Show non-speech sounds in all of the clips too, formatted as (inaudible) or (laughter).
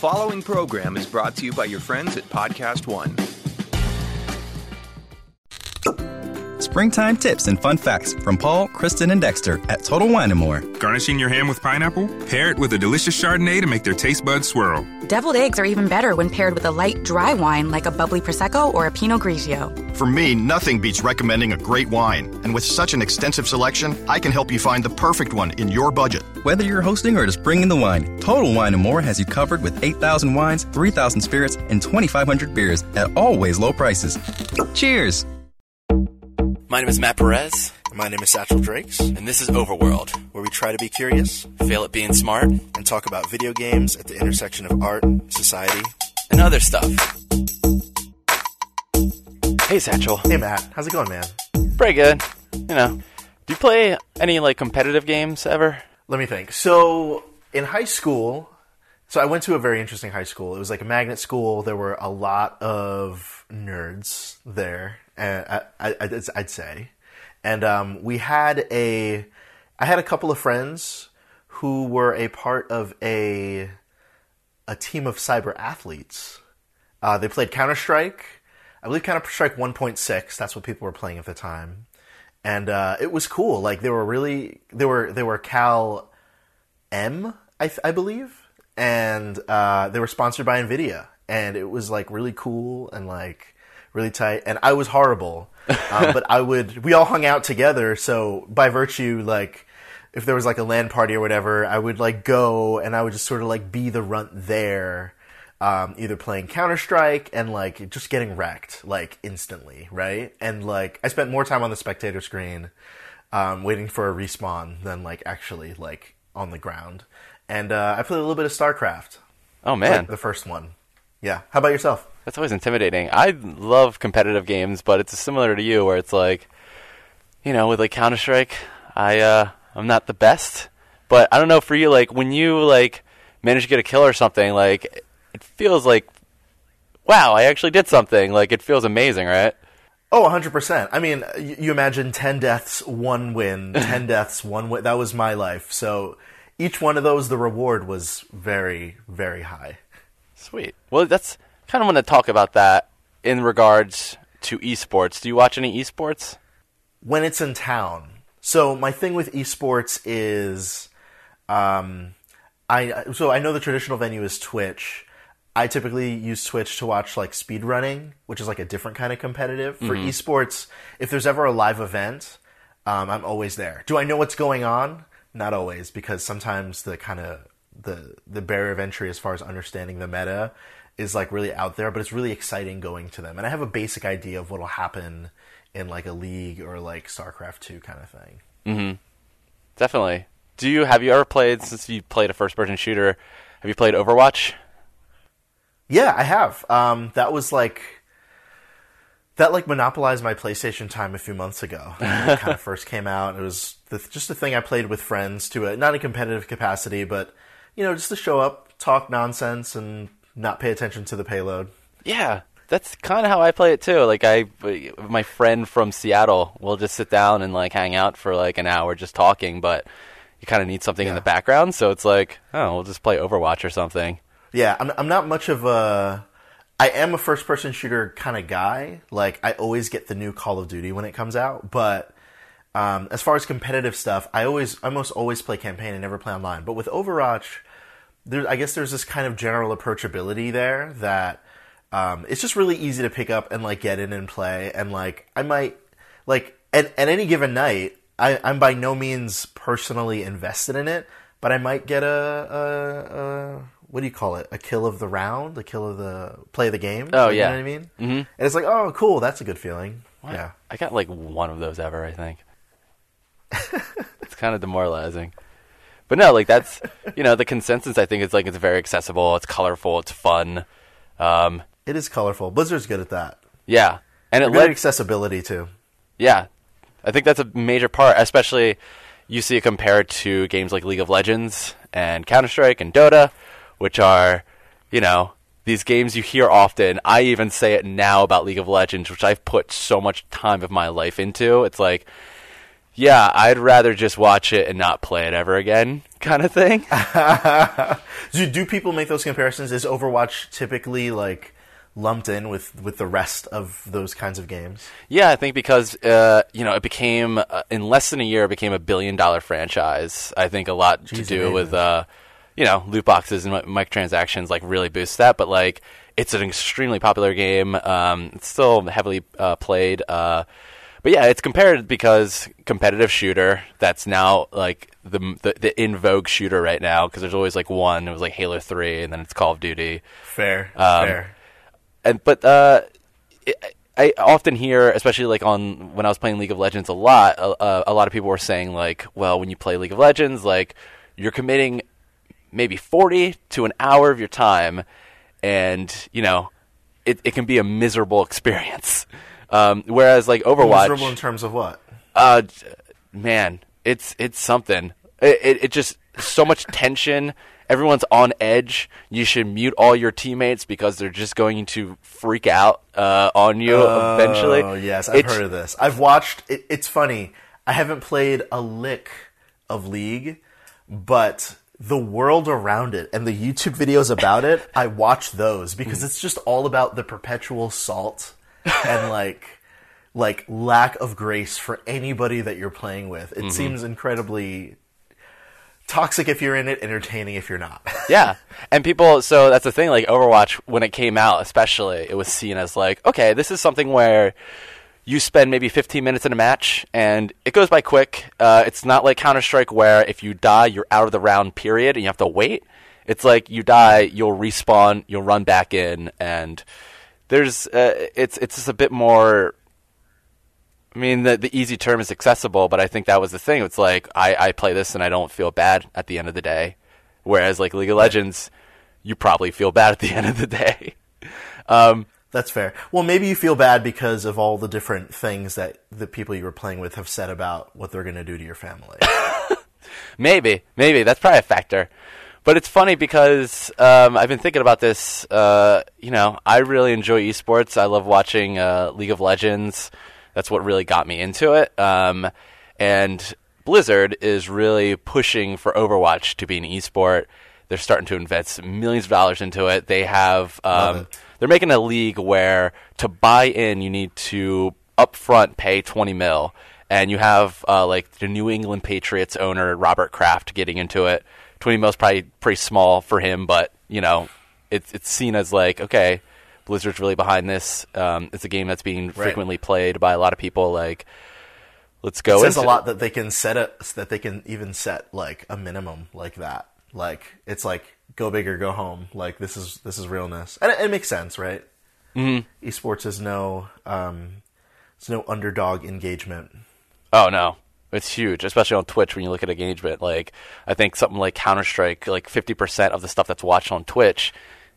following program is brought to you by your friends at Podcast One. Springtime tips and fun facts from Paul, Kristen, and Dexter at Total Wine & More. Garnishing your ham with pineapple? Pair it with a delicious Chardonnay to make their taste buds swirl. Deviled eggs are even better when paired with a light, dry wine like a bubbly Prosecco or a Pinot Grigio. For me, nothing beats recommending a great wine. And with such an extensive selection, I can help you find the perfect one in your budget. Whether you're hosting or just bringing the wine, Total Wine & More has you covered with 8,000 wines, 3,000 spirits, and 2,500 beers at always low prices. Cheers! My name is Matt Perez, My name is Satchell Drakes, and this is Overworld, where we try to be curious fail at being smart, and talk about video games at the intersection of art, society. and other stuff. Hey, Satchell. Hey Matt, how's it going, man? Pretty good. You know, do you play any like competitive games ever? Let me think. So, in high school, so I went to a very interesting high school. It was like a magnet school. There were a lot of nerds there, I, I, I'd say. And um, we had a, I had a couple of friends who were a part of a, a team of cyber athletes. Uh, they played Counter Strike. I believe Counter Strike 1.6. That's what people were playing at the time, and uh, it was cool. Like they were really, they were they were Cal M, I, th- I believe, and uh, they were sponsored by Nvidia, and it was like really cool and like really tight. And I was horrible, um, but I would. We all hung out together, so by virtue, like if there was like a LAN party or whatever, I would like go and I would just sort of like be the runt there. Um, either playing Counter Strike and like just getting wrecked like instantly, right? And like I spent more time on the spectator screen, um, waiting for a respawn than like actually like on the ground. And uh, I played a little bit of StarCraft, Oh man, like the first one. Yeah. How about yourself? That's always intimidating. I love competitive games, but it's similar to you, where it's like, you know, with like Counter Strike, I uh, I'm not the best, but I don't know for you, like when you like manage to get a kill or something, like it feels like, wow, I actually did something. Like it feels amazing, right? Oh, 100%. I mean, you, you imagine 10 deaths, one win, (laughs) 10 deaths, one win. That was my life. So each one of those, the reward was very, very high. Sweet. Well, that's kind of want to talk about that in regards to esports. Do you watch any esports? when it's in town. So my thing with esports is, um, I so I know the traditional venue is Twitch. I typically use Twitch to watch like speedrunning, which is like a different kind of competitive. For esports, if there's ever a live event, um, I'm always there. Do I know what's going on? Not always, because sometimes the kind of the the barrier of entry as far as understanding the meta is like really out there, but it's really exciting going to them. And I have a basic idea of what'll happen in like a league or like StarCraft two kind of thing. Definitely. Do you have you ever played since you played a first person shooter? Have you played Overwatch? Yeah, I have. Um, that was like that like monopolized my PlayStation time a few months ago. (laughs) It kind of first came out. It was the, just a thing I played with friends to a not a competitive capacity, but you know, just to show up, talk nonsense, and not pay attention to the payload. Yeah, that's kind of how I play it too. Like I, my friend from Seattle, will just sit down and like hang out for like an hour just talking, but you kind of need something in the background, so it's like, oh, we'll just play Overwatch or something. Yeah, I'm I'm not much of a I am a first person shooter kind of guy. Like I always get the new Call of Duty when it comes out, but um, as far as competitive stuff, I always I almost always play campaign and never play online. But with Overwatch, there I guess there's this kind of general approachability there that um, it's just really easy to pick up and like get in and play. And like I might like at, at any given night, I, I'm by no means personally invested in it, but I might get a, a, a what do you call it? A kill of the round, a kill of the play of the game. Oh, you yeah. know what I mean. Mm-hmm. And it's like, oh, cool, that's a good feeling. Yeah, I got like one of those ever, I think. (laughs) it's kind of demoralizing. But no, like that's you know the consensus. I think is like it's very accessible. It's colorful. It's fun. Um, it is colorful. Blizzard's good at that. yeah, and it They're led accessibility too. Yeah, I think that's a major part, especially you see it compared to games like League of Legends and Counter Strike and Dota, which are, you know, these games you hear often. I even say it now about League of Legends, which I've put so much time of my life into. It's like Yeah, I'd rather just watch it and not play it ever again, kind of thing. (laughs) Do, do people make those comparisons? Is Overwatch typically like lumped in with with the rest of those kinds of games? Yeah, I think because uh, you know it became uh, in less than a year it became a billion dollar franchise. I think a lot to do with uh, you know loot boxes and mi- microtransactions like really boost that. But like it's an extremely popular game. Um, it's still heavily uh, played. But yeah, it's compared because competitive shooter that's now like the the, the in vogue shooter right now because there's always like one. It was like Halo Three, and then it's Call of Duty Fair, Um, fair. and but uh, it, I often hear, especially like on when I was playing League of Legends a lot, uh, a lot of people were saying like, well, when you play League of Legends, like you're committing maybe forty to an hour of your time, and you know, it it can be a miserable (laughs) experience. Um, whereas like Overwatch, Miserable in terms of what? uh, man, it's it's something. It, it it just so much (laughs) tension. Everyone's on edge. You should mute all your teammates because they're just going to freak out uh, on you eventually. Oh yes, I've It's- heard of this. I've watched. It, it's funny. I haven't played a lick of League, but the world around it and the YouTube videos about it, I watch those because it's just all about the perpetual salt and like like lack of grace for anybody that you're playing with. It seems incredibly toxic if you're in it, entertaining if you're not. (laughs) yeah, and people. So that's the thing. Like Overwatch, when it came out, especially, it was seen as like, okay, this is something where you spend maybe 15 minutes in a match and it goes by quick. Uh, it's not like Counter Strike where if you die, you're out of the round. Period, and you have to wait. It's like you die, you'll respawn, you'll run back in, and there's uh, it's it's just a bit more. I mean, the the easy term is accessible, but I think that was the thing. It's like I, I play this and I don't feel bad at the end of the day, whereas like League of Legends, you probably feel bad at the (laughs) end of the day. Um, That's fair. Well, maybe you feel bad because of all the different things that the people you were playing with have said about what they're going to do to your family. (laughs) Maybe, maybe that's probably a factor. But it's funny because um, I've been thinking about this. Uh, you know, I really enjoy esports. I love watching uh, League of Legends. That's what really got me into it. Um, and Blizzard is really pushing for Overwatch to be an esport. They're starting to invest millions of dollars into it. They have um, they're making a league where to buy in you need to upfront pay 20 mil and you have uh, like the New England Patriots owner Robert Kraft getting into it. 20 mil is probably pretty small for him, but you know, it's it's seen as like okay, Blizzard's really behind this. Um, it's a game that's being frequently played by a lot of people. Like, let's go. it says a lot that they can set it that they can even set like a minimum like that. Like it's like go big or go home. Like this is this is realness, and it, it makes sense, right? Mm-hmm. Esports is no um, it's no underdog engagement. Oh no, it's huge, especially on Twitch when you look at engagement. Like I think something like Counter Strike, like fifty percent of the stuff that's watched on Twitch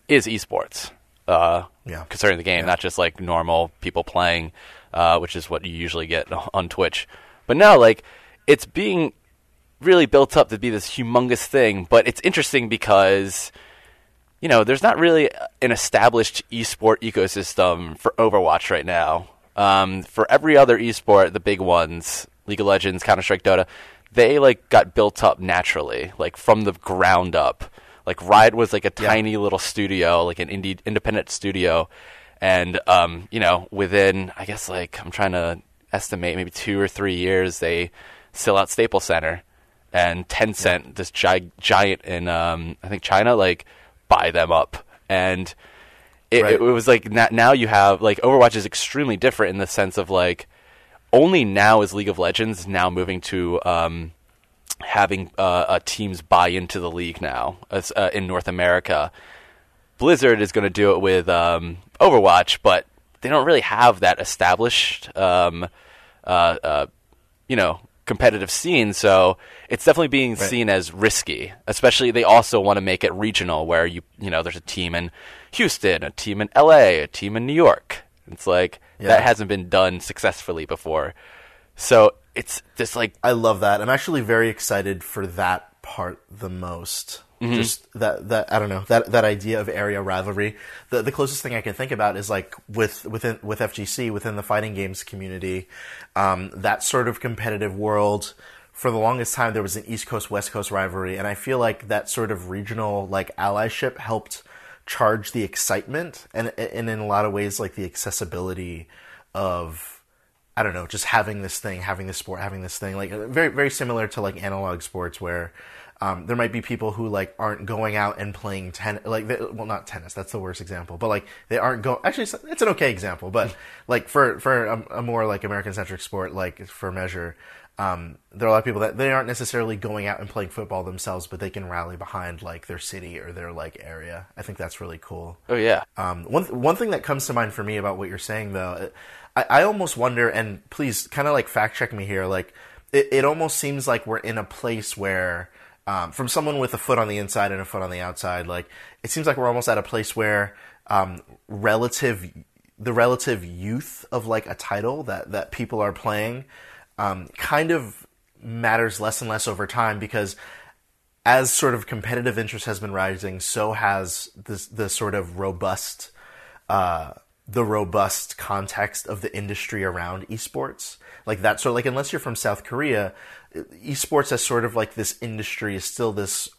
is esports. Uh, Yeah. concerning the game, not just like normal people playing, uh, which is what you usually get (laughs) on Twitch. But now, like it's being really built up to be this humongous thing. But it's interesting because you know, there's not really an established esport ecosystem for Overwatch right now. Um, for every other esport, the big ones, League of Legends, Counter Strike, Dota, they like got built up naturally, like from the ground up. Like Riot was like a tiny little studio, like an indie independent studio, and um, you know, within I guess like I'm trying to estimate maybe two or three years, they sell out Staples Center, and Tencent, this gi- giant in um, I think China, like buy them up, and it, Right. it, was like na- now you have like Overwatch is extremely different in the sense of like only now is League of Legends now moving to um, having uh, uh, teams buy into the league now uh, in North America. Blizzard is going to do it with um, Overwatch, but they don't really have that established, um, uh, uh, you know, competitive scene. So it's definitely being seen as risky. Especially, they also want to make it regional, where you you know, there's a team in Houston, a team in L.A., a team in New York. It's like that hasn't been done successfully before. So it's just like I love that. I'm actually very excited for that part the most. Just that that I don't know that that idea of area rivalry. The the closest thing I can think about is like with within with FGC within the fighting games community, um, that sort of competitive world. For the longest time, there was an East Coast West Coast rivalry, and I feel like that sort of regional like allyship helped charge the excitement and and in a lot of ways like the accessibility of I don't know, just having this thing, having this sport, having this thing, like very very similar to like analog sports where um, there might be people who like aren't going out and playing tennis, like they, well, not tennis. That's the worst example, but like they aren't go. Actually, it's, it's an okay example, but like for for a, a more like American centric sport, like for measure, um, there are a lot of people that they aren't necessarily going out and playing football themselves, but they can rally behind like their city or their like area. I think that's really cool. Oh yeah. Um, one one thing that comes to mind for me about what you're saying though, I, I almost wonder, and please kind of like fact check me here, like it, it almost seems like we're in a place where um, from someone with a foot on the inside and a foot on the outside, like it seems like we're almost at a place where um, relative the relative youth of like a title that that people are playing um, kind of matters less and less over time because as sort of competitive interest has been rising, so has this the sort of robust uh, the robust context of the industry around esports. Like that sort of like unless you're from South Korea, esports as sort of like this industry is still this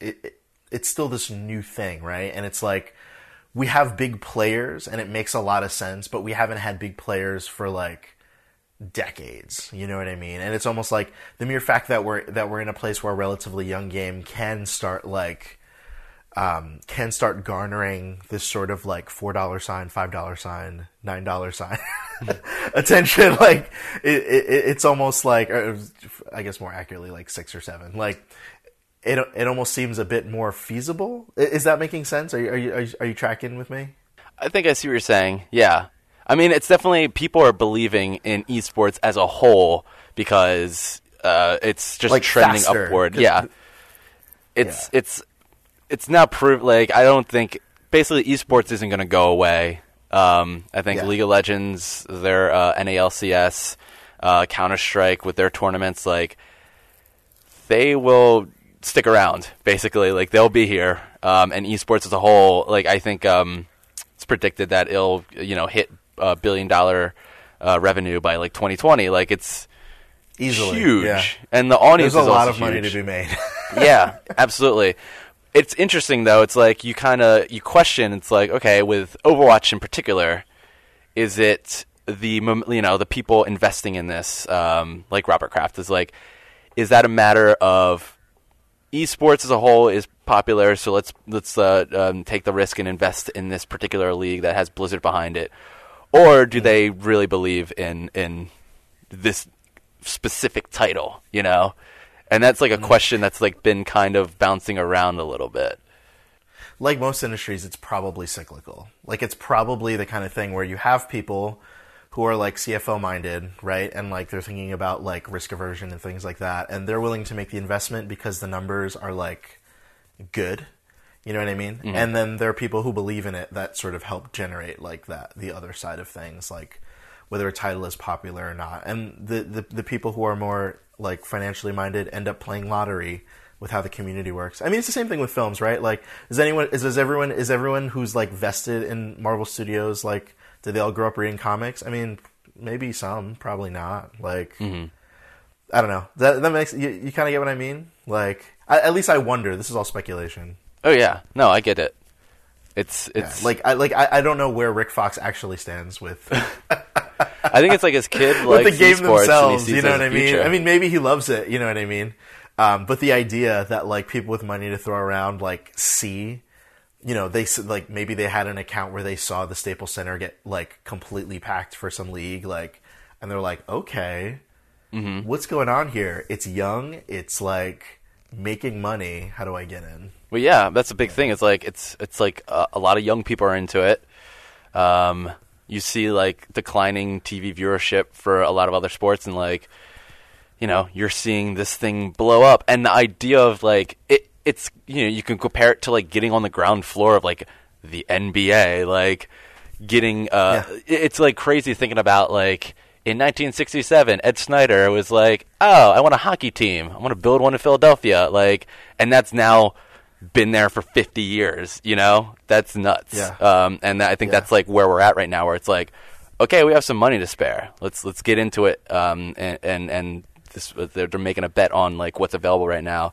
it, it, it's still this new thing, right? And it's like we have big players and it makes a lot of sense, but we haven't had big players for like decades. You know what I mean? And it's almost like the mere fact that we're that we're in a place where a relatively young game can start like um, can start garnering this sort of like four dollar sign, five dollar sign, nine dollar sign (laughs) attention. (laughs) Like it, it, it's almost like, I guess more accurately, like six or seven. Like it, it almost seems a bit more feasible. Is that making sense? Are you, are you, are you, are you tracking with me? I think I see what you're saying. Yeah. I mean, it's definitely people are believing in esports as a whole because uh, it's just Like trending faster, upward. Yeah, it's Yeah. it's it's now proved. Like I don't think basically esports isn't going to go away. Um, I think Yeah. League of Legends, their uh, NALCS, uh, Counter Strike with their tournaments, like they will stick around. Basically, like they'll be here. Um, and esports as a whole, like I think um, it's predicted that it'll you know hit a billion dollar uh, revenue by like 2020. Like it's Easily, huge, yeah. and the audience There's a lot of money to be made. (laughs) yeah, absolutely. It's interesting though. It's like you kind of you question. It's like okay, with Overwatch in particular, is it the you know the people investing in this, um, like Robert Kraft, is like, is that a matter of esports as a whole is popular, so let's let's uh, um, take the risk and invest in this particular league that has Blizzard behind it, or do they really believe in in this specific title? You know, and that's like a mm. question that's like been kind of bouncing around a little bit. like most industries, it's probably cyclical. Like it's probably the kind of thing where you have people who are like CFO minded, right? And like they're thinking about like risk aversion and things like that, and they're willing to make the investment because the numbers are like good. You know what I mean? Mm-hmm. And then there are people who believe in it that sort of help generate like that the other side of things, like whether a title is popular or not. And the the, the people who are more like financially minded end up playing lottery with how the community works. I mean, it's the same thing with films, right? Like, is anyone is is everyone is everyone who's like vested in Marvel Studios like did they all grow up reading comics? I mean, maybe some, probably not. Like, mm-hmm. I don't know. That that makes you, you kind of get what I mean. Like, I, at least I wonder. This is all speculation. Oh yeah, no, I get it. It's Yeah, it's like I like I, I don't know where Rick Fox actually stands with (laughs) (laughs) I think it's like his kid with likes the game esports and he themselves. sees You know it what I a mean? future. I mean, maybe he loves it. You know what I mean? Um, but the idea that like people with money to throw around like see, you know, they s- like maybe they had an account where they saw the Staples Center get like completely packed for some league, like, and they're like, okay, Mm-hmm. what's going on here? It's young. It's like making money. How do I get in? Well, yeah, that's a big thing. It's like it's it's like uh, a lot of young people are into it. Um, you see like declining TV viewership for a lot of other sports, and like you know you're seeing this thing blow up. And the idea of like it, it's you know you can compare it to like getting on the ground floor of like the NBA, like getting uh, Yeah. it's like crazy thinking about like. In 1967, Ed Snider was like, "Oh, I want a hockey team. I want to build one in Philadelphia." Like, and that's now been there for 50 years. You know, that's nuts. Yeah. Um, and I think Yeah. that's like where we're at right now, where it's like, okay, we have some money to spare. Let's let's get into it. Um, and and and this they're, they're making a bet on like what's available right now.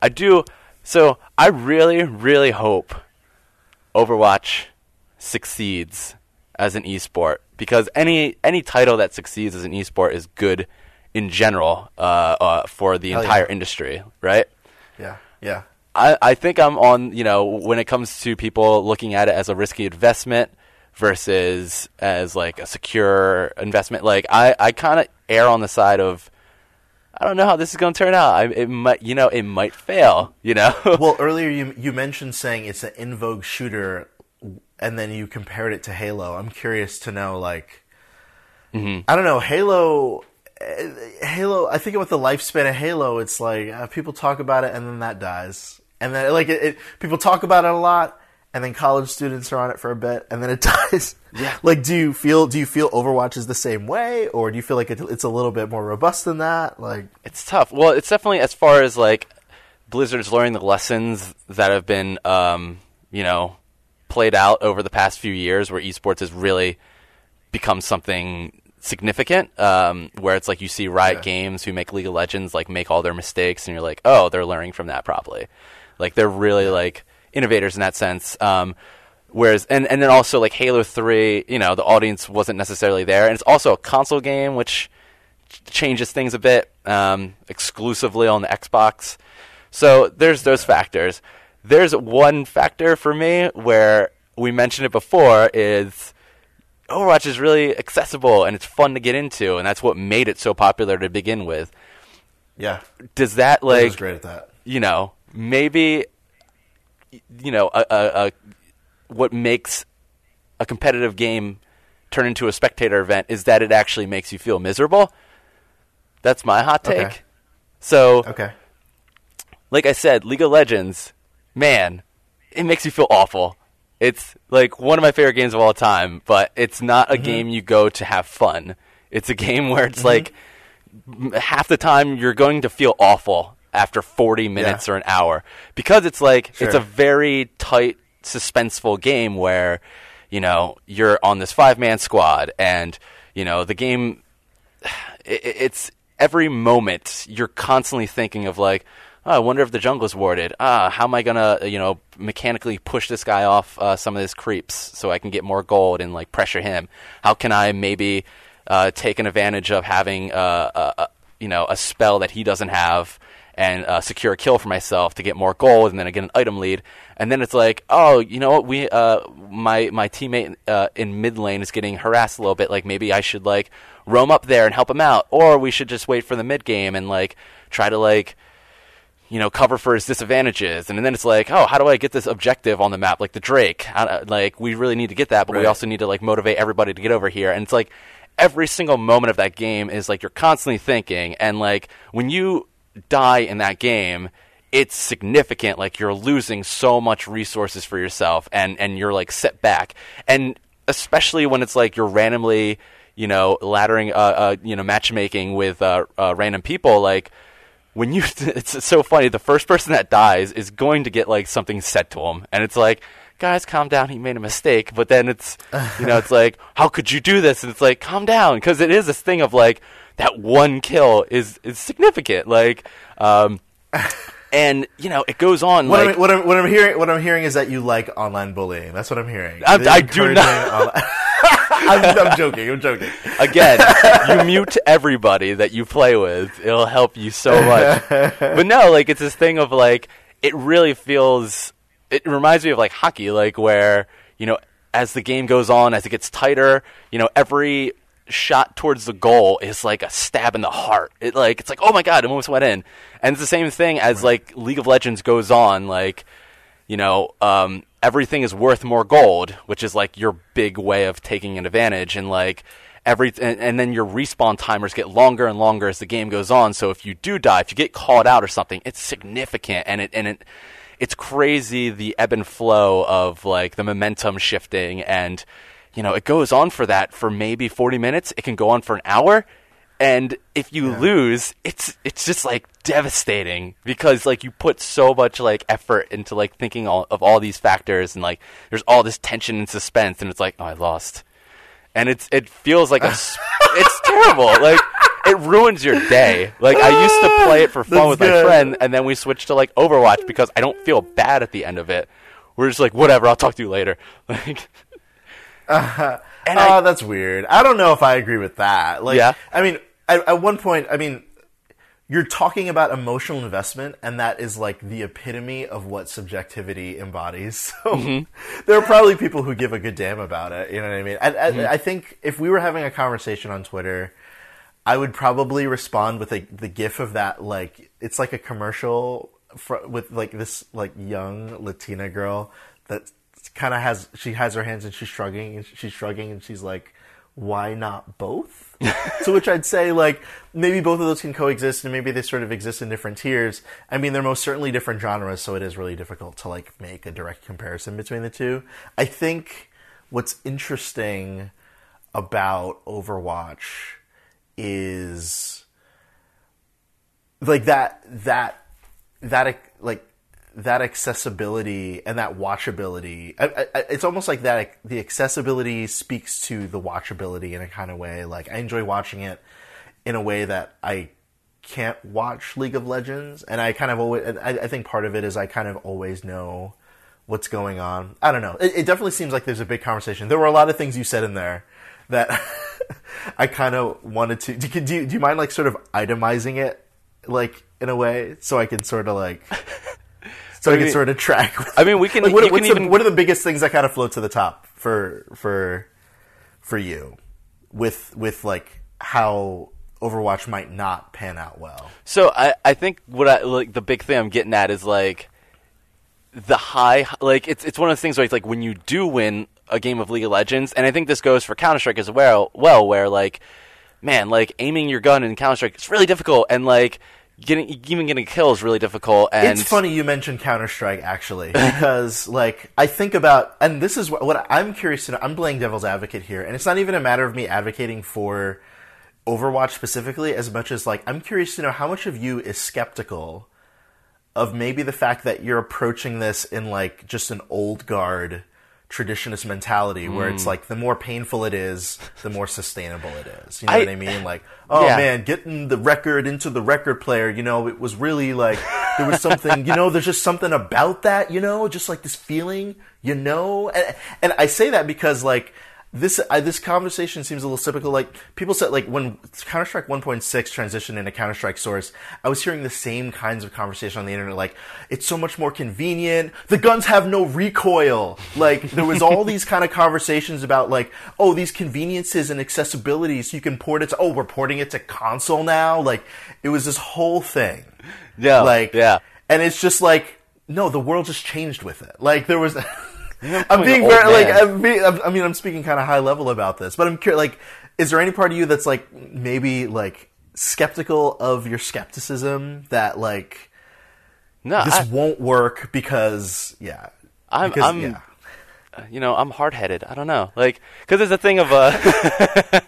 I do. So I really, really hope Overwatch succeeds as an esport because any any title that succeeds as an esport is good in general uh, uh, for the Hell yeah. entire industry, right? Yeah, yeah, I, I think I'm on, you know, when it comes to people looking at it as a risky investment versus as like a secure investment, like I, I kind of err on the side of, I don't know how this is going to turn out. I, it might, you know, it might fail, you know? (laughs) well, earlier you you mentioned saying it's an in vogue shooter, and then you compared it to Halo. I'm curious to know, like, Mm-hmm. I don't know, Halo. Halo. I think with the lifespan of Halo, it's like uh, people talk about it and then that dies, and then like it, it, people talk about it a lot, and then college students are on it for a bit, and then it (laughs) dies. Yeah. Like, do you feel do you feel Overwatch is the same way, or do you feel like it, it's a little bit more robust than that? Like, It's tough. Well, it's definitely as far as like Blizzard's learning the lessons that have been, um, you know, played out over the past few years, where esports has really become something significant. Um, where it's like you see Riot Yeah. Games who make League of Legends like make all their mistakes, and you're like, oh, they're learning from that probably. Like they're really like innovators in that sense. Um, Whereas, and, and then also like Halo 3, you know, the audience wasn't necessarily there. And it's also a console game, which changes things a bit, um, exclusively on the Xbox. So there's those factors. There's one factor for me where we mentioned it before is Overwatch is really accessible and it's fun to get into, and that's what made it so popular to begin with. yeah, Does that like great at that. you know, maybe, you know, a, a, a, what makes a competitive game turn into a spectator event is that it actually makes you feel miserable. That's my hot take. Okay. So, Okay. like I said, League of Legends, man, it makes you feel awful. It's like one of my favorite games of all time, but it's not a mm-hmm. game you go to have fun. It's a game (laughs) where it's mm-hmm. like half the time you're going to feel awful after 40 minutes Yeah. or an hour because it's like it's a very tight suspenseful game where you know you're on this five man squad and you know the game (sighs) it, it's every moment you're constantly thinking of like, oh, I wonder if the jungle's warded. Ah, how am I gonna you know mechanically push this guy off uh, some of his creeps so I can get more gold and like pressure him? How can I maybe uh, take an advantage of having uh, a, a you know a spell that he doesn't have? And uh, secure a kill for myself to get more gold, and then I get an item lead, and then it's like, oh, you know what? We, uh, my my teammate uh, in mid lane is getting harassed a little bit. Like maybe I should like roam up there and help him out, or we should just wait for the mid game and like try to like you know cover for his disadvantages. And then it's like, oh, how do I get this objective on the map, like the Drake? How, like we really need to get that, but we also need to like motivate everybody to get over here. And it's like every single moment of that game is like you're constantly thinking, and like when you die in that game. It's significant. Like you're losing so much resources for yourself, and and you're like set back. And especially when it's like you're randomly, you know, laddering, uh, uh you know, matchmaking with uh, uh, random people. Like when you, (laughs) it's so funny. The first person that dies is going to get like something said to him, and it's like, guys, calm down. He made a mistake. But then it's, you know, it's (laughs) like, how could you do this? And it's like, calm down, because it is this thing of like that one kill is is significant. Like, um, (laughs) and you know, it goes on. What, like, I'm, what, I'm, what I'm hearing, what I'm hearing is that you like online bullying. That's what I'm hearing. I'm- I do not. (laughs) (laughs) I'm, I'm joking. I'm joking. Again, you mute everybody that you play with. It'll help you so much. but no, like it's this thing of like it really feels. It reminds me of like hockey, like where you know as the game goes on, as it gets tighter, you know every shot towards the goal is like a stab in the heart. It like it's like oh my god, it almost went in. And it's the same thing as like League of Legends goes on, like you know, um, everything is worth more gold, which is like your big way of taking an advantage, and like every and, and then your respawn timers get longer and longer as the game goes on. So if you do die, if you get caught out or something, it's significant, and it and it it's crazy the ebb and flow of like the momentum shifting, and you know it goes on for that for maybe forty minutes. It can go on for an hour. and if you lose, it's it's just like devastating because like you put so much like effort into like thinking all, of all these factors and like there's all this tension and suspense and it's like oh I lost, and it's it feels like a (laughs) it's terrible like. It ruins your day. Like I used to play it for (laughs) fun That's with my friend, and then we switched to like Overwatch because I don't feel bad at the end of it. We're just like, whatever, I'll talk to you later. (laughs) Like, (laughs) and oh, I, that's weird. I don't know if I agree with that. Like, Yeah. I mean, at, at one point, I mean, you're talking about emotional investment, and that is like the epitome of what subjectivity embodies. (laughs) So Mm-hmm. there are probably people who give a good damn about it. You know what I mean? I, I, Mm-hmm. I think if we were having a conversation on Twitter, I would probably respond with a, the gif of that, like it's like a commercial fr- with like this like young Latina girl that kind of has she has her hands and she's shrugging and she's shrugging and she's like, why not both? (laughs) to which I'd say like maybe both of those can coexist and maybe they sort of exist in different tiers. I mean, they're most certainly different genres, so it is really difficult to like make a direct comparison between the two. I think what's interesting about Overwatch is like that that that like that accessibility and that watchability I, I, it's almost like that the accessibility speaks to the watchability in a kind of way. Like i enjoy watching it in a way that i can't watch league of legends. And i kind of always. I, I think part of it is i kind of always know what's going on. I don't know. It, it definitely seems like there's a big conversation. There were a lot of things you said in there that (laughs) i kind of wanted to do, do, do you mind like sort of itemizing it like in a way? So i can sort of like so I I can sort of track. with- I mean, we can- (laughs) Like, what, can the, even- what are the biggest things that kind of float to the top for for for you with with like how Overwatch might not pan out well? So I, I think what I like the big thing I'm getting at is like the high like it's it's one of those things where it's like when you do win a game of League of Legends, and I think this goes for Counter Strike as well. Well, where like man, like aiming your gun in Counter Strike it's really difficult, and like getting even getting a kill is really difficult. And it's funny you mentioned Counter Strike actually because like I think about and this is what, what I'm curious to know. I'm playing devil's advocate here, and it's not even a matter of me advocating for Overwatch specifically as much as like I'm curious to know how much of you is skeptical of maybe the fact that you're approaching this in like just an old guard traditionist mentality where Hmm. it's like the more painful it is, the more sustainable it is. You know I- what I mean? Like, oh Yeah. man, getting the record into the record player, you know, it was really like there was something, you know, there's just something about that, you know, just like this feeling, you know, and, and I say that because like this I, this conversation seems a little typical. Like people said, like when Counter Strike 1.6 transitioned into Counter Strike Source, I was hearing the same kinds of conversation on the internet. Like it's so much more convenient. The guns have no recoil. Like there was all (laughs) these kind of conversations about like, oh, these conveniences and accessibility, so you can port it. to Oh, we're porting it to console now. Like it was this whole thing. Yeah, like yeah. and it's just like no, the world just changed with it. Like there was. (laughs) (laughs) I'm being very old like. I'm being, I'm- I mean I'm speaking kind of high level about this, but I'm curious. Like, is there any part of you that's like maybe like skeptical of your skepticism that like no, this I, won't work because yeah, I'm- because, I'm- yeah. you know, I'm hard headed. I don't know, like, because there's a thing of uh, (laughs)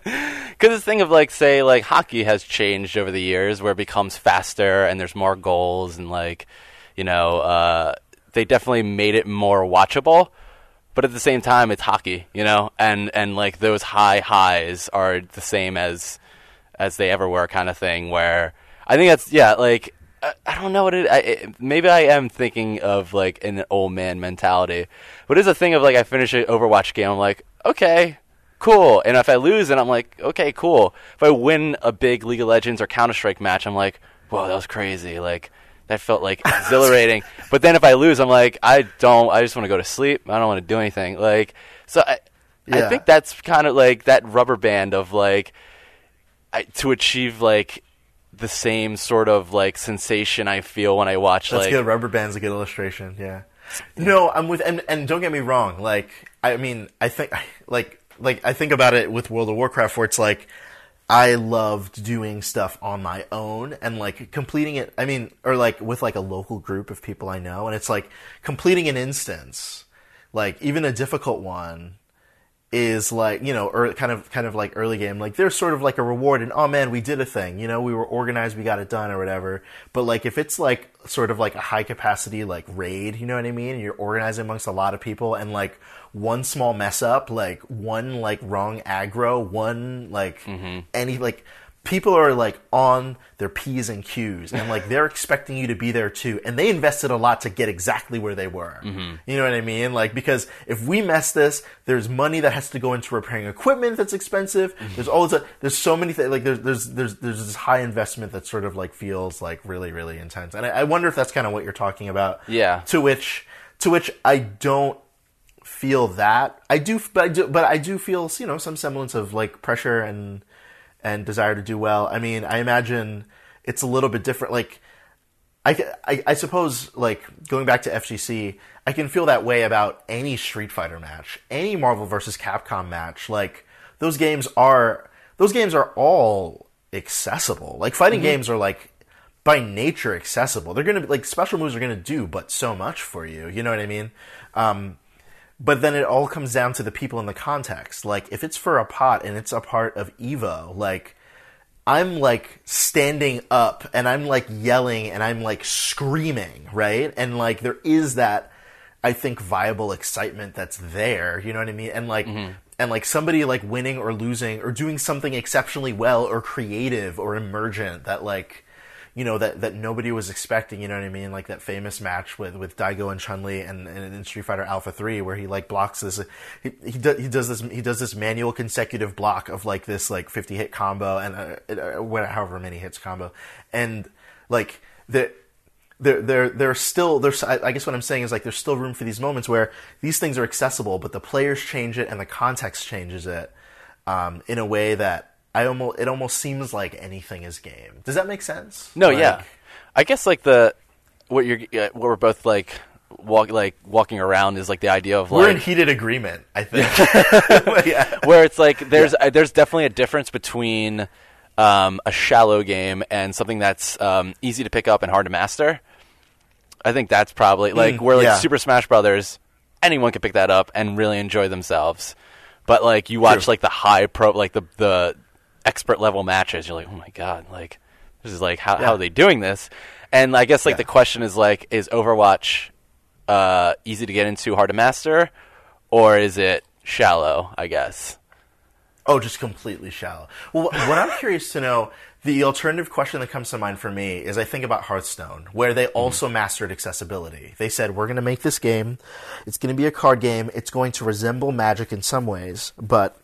because this thing of like, say, like hockey has changed over the years, where it becomes faster and there's more goals, and like, you know, uh, they definitely made it more watchable. But at the same time, it's hockey, you know, and and like those high highs are the same as as they ever were, kind of thing. Where I think that's yeah, like I, I don't know what it. I, it. Maybe I am thinking of like an old man mentality, but it's a thing of like I finish an Overwatch game, I'm like, okay, cool, and if I lose, then I'm like, okay, cool. If I win a big League of Legends or Counter Strike match, I'm like, whoa, that was crazy, like. That felt like exhilarating, (laughs) but then if I lose, I'm like, I don't. I just want to go to sleep. I don't want to do anything. Like, so I, I think that's kind of like that rubber band of like I, to achieve like the same sort of like sensation I feel when I watch That's like good. Rubber band's a good illustration. Yeah. No, I'm with, and and don't get me wrong. Like, I mean, I think, like, like I think about it with World of Warcraft, where it's like, I loved doing stuff on my own and like completing it. I mean, or like with like a local group of people I know, and it's like completing an instance, like even a difficult one, is like you know or kind of kind of like early game. Like there's sort of like a reward and oh man we did a thing. You know we were organized we got it done or whatever. But like if it's like sort of like a high capacity like raid you know what i mean? And you're organizing amongst a lot of people and like one small mess up like one like wrong aggro one like mm-hmm. any like people are like on their p's and q's and like they're expecting you to be there too and they invested a lot to get exactly where they were. Mm-hmm. You know what i mean? Like because if we mess this there's money that has to go into repairing equipment that's expensive. Mm-hmm. There's all this there's so many things like there's there's there's there's this high investment that sort of like feels like really really intense. And i, I wonder if that's kind of what you're talking about. Yeah. to which to which i don't feel that. I do, but I do, but I do feel you know some semblance of like pressure and and desire to do well. I mean, I imagine it's a little bit different. Like, I, I, I suppose like going back to FGC, I can feel that way about any Street Fighter match, any Marvel versus Capcom match. Like those games are those games are all accessible. Like fighting games are like by nature accessible. They're gonna be like special moves are gonna do but so much for you. You know what I mean? Um, but then it all comes down to the people in the context. Like if it's for a pot and it's a part of Evo, like I'm like standing up and I'm like yelling and I'm like screaming, right? And like there is that I think viable excitement that's there, you know what I mean? And like mm-hmm. and like somebody like winning or losing or doing something exceptionally well or creative or emergent that like you know that that nobody was expecting. You know what I mean? Like that famous match with with Daigo and Chun Li and, and in Street Fighter Alpha Three, where he like blocks this. He he, do, he does this he does this manual consecutive block of like this like fifty hit combo and uh, uh, however many hits combo, and like the. There, there, there's still there's. I I guess what I'm saying is like there's still room for these moments where these things are accessible, but the players change it and the context changes it um, in a way that I almost it almost seems like anything is game. Does that make sense? No, Like- yeah. I guess like the what you're uh, what we're both like walk like walking around is like the idea of We're like in heated agreement, I think. yeah. (laughs) (laughs) where it's like there's uh, there's definitely a difference between um, a shallow game and something that's um, easy to pick up and hard to master. I think that's probably like Mm, where like yeah. Super Smash Brothers, anyone can pick that up and really enjoy themselves. But like you watch True. like the high pro, like the the expert level matches, you're like, oh my god, like this is like how how are they doing this? And I guess like Yeah. the question is like, is Overwatch uh, easy to get into, hard to master, or is it shallow? I guess. Oh, just completely shallow. Well, what I'm curious to know, the alternative question that comes to mind for me is I think about Hearthstone, where they also mastered accessibility. They said, we're going to make this game. It's going to be a card game. It's going to resemble Magic in some ways, but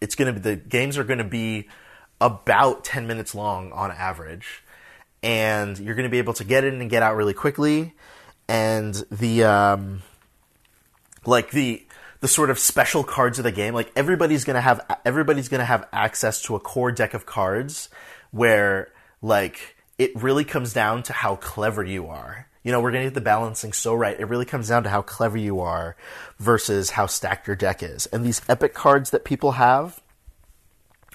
it's going to be, the games are going to be about 10 minutes long on average. And you're going to be able to get in and get out really quickly. And the, um, like the the sort of special cards of the game like everybody's gonna have everybody's gonna have access to a core deck of cards where like it really comes down to how clever you are you know we're gonna get the balancing so right it really comes down to how clever you are versus how stacked your deck is and these epic cards that people have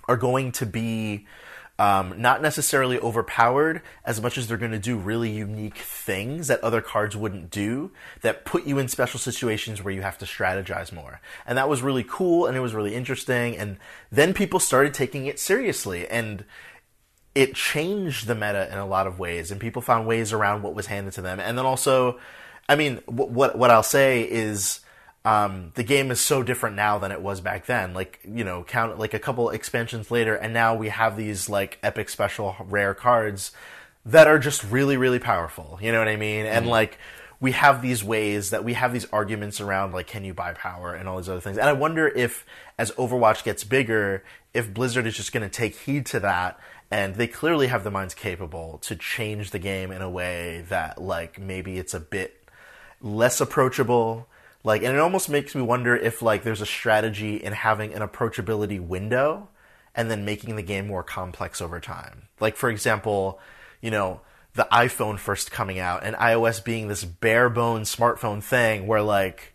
are going to be um, not necessarily overpowered as much as they're going to do really unique things that other cards wouldn't do that put you in special situations where you have to strategize more. And that was really cool and it was really interesting. And then people started taking it seriously and it changed the meta in a lot of ways and people found ways around what was handed to them. And then also, I mean, what, what I'll say is, um, the game is so different now than it was back then. Like, you know, count like a couple expansions later, and now we have these like epic special rare cards that are just really, really powerful. You know what I mean? And like, we have these ways that we have these arguments around like, can you buy power and all these other things. And I wonder if, as Overwatch gets bigger, if Blizzard is just going to take heed to that. And they clearly have the minds capable to change the game in a way that, like, maybe it's a bit less approachable. Like and it almost makes me wonder if like there's a strategy in having an approachability window and then making the game more complex over time. Like for example you know the iphone first coming out and ios being this bare bones smartphone thing where like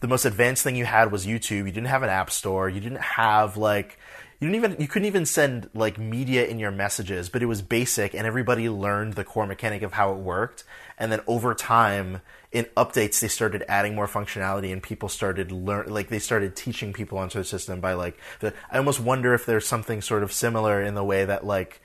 the most advanced thing you had was youtube. You didn't have an app store. You didn't have like you didn't even you couldn't even send like media in your messages, but it was basic, and everybody learned the core mechanic of how it worked. And then over time, in updates, they started adding more functionality, and people started learn like they started teaching people onto the system by like. The, I almost wonder if there's something sort of similar in the way that like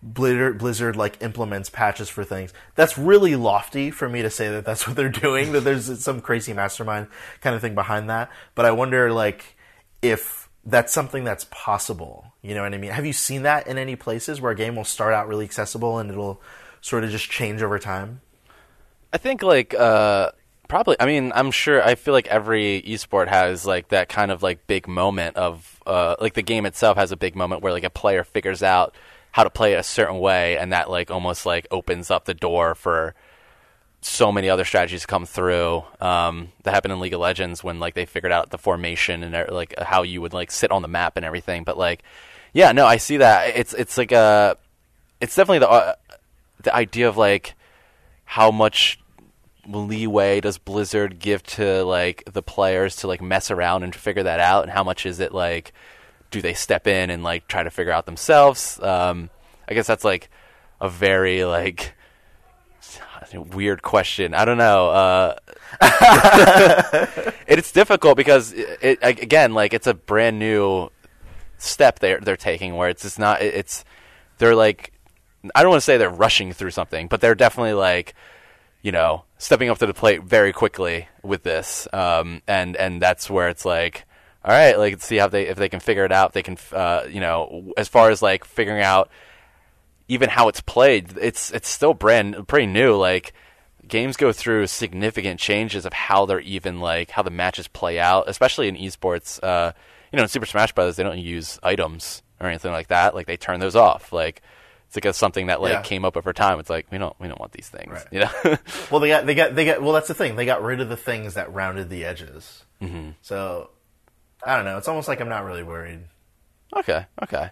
Blizzard, Blizzard like implements patches for things. That's really lofty for me to say that that's (laughs) what they're doing. That there's some crazy mastermind kind of thing behind that. But I wonder like if that's something that's possible. You know what I mean? Have you seen that in any places where a game will start out really accessible and it'll sort of just change over time? I think like uh, probably. I mean, I'm sure. I feel like every esport has like that kind of like big moment of uh, like the game itself has a big moment where like a player figures out how to play it a certain way, and that like almost like opens up the door for so many other strategies come through. Um, that happened in League of Legends when like they figured out the formation and uh, like how you would like sit on the map and everything. But like, yeah, no, I see that. It's it's like a, it's definitely the uh, the idea of like how much leeway does Blizzard give to like the players to like mess around and figure that out, and how much is it like do they step in and like try to figure out themselves? Um, I guess that's like a very like weird question. I don't know. Uh, (laughs) it's difficult because it, it, again, like it's a brand new step they're they're taking where it's just not. It's they're like I don't want to say they're rushing through something, but they're definitely like you know stepping up to the plate very quickly with this, um, and and that's where it's like all right, like let's see how they if they can figure it out. They can, uh, you know, as far as like figuring out even how it's played, it's it's still brand pretty new. Like games go through significant changes of how they're even like how the matches play out, especially in esports. Uh, you know, in Super Smash Bros, they don't use items or anything like that. Like they turn those off. Like it's like a, something that like yeah. came up over time. It's like we don't we don't want these things. Right. You know. (laughs) well, they got they got they got well. That's the thing. They got rid of the things that rounded the edges. Mm-hmm. So I don't know. It's almost like I'm not really worried. Okay. Okay.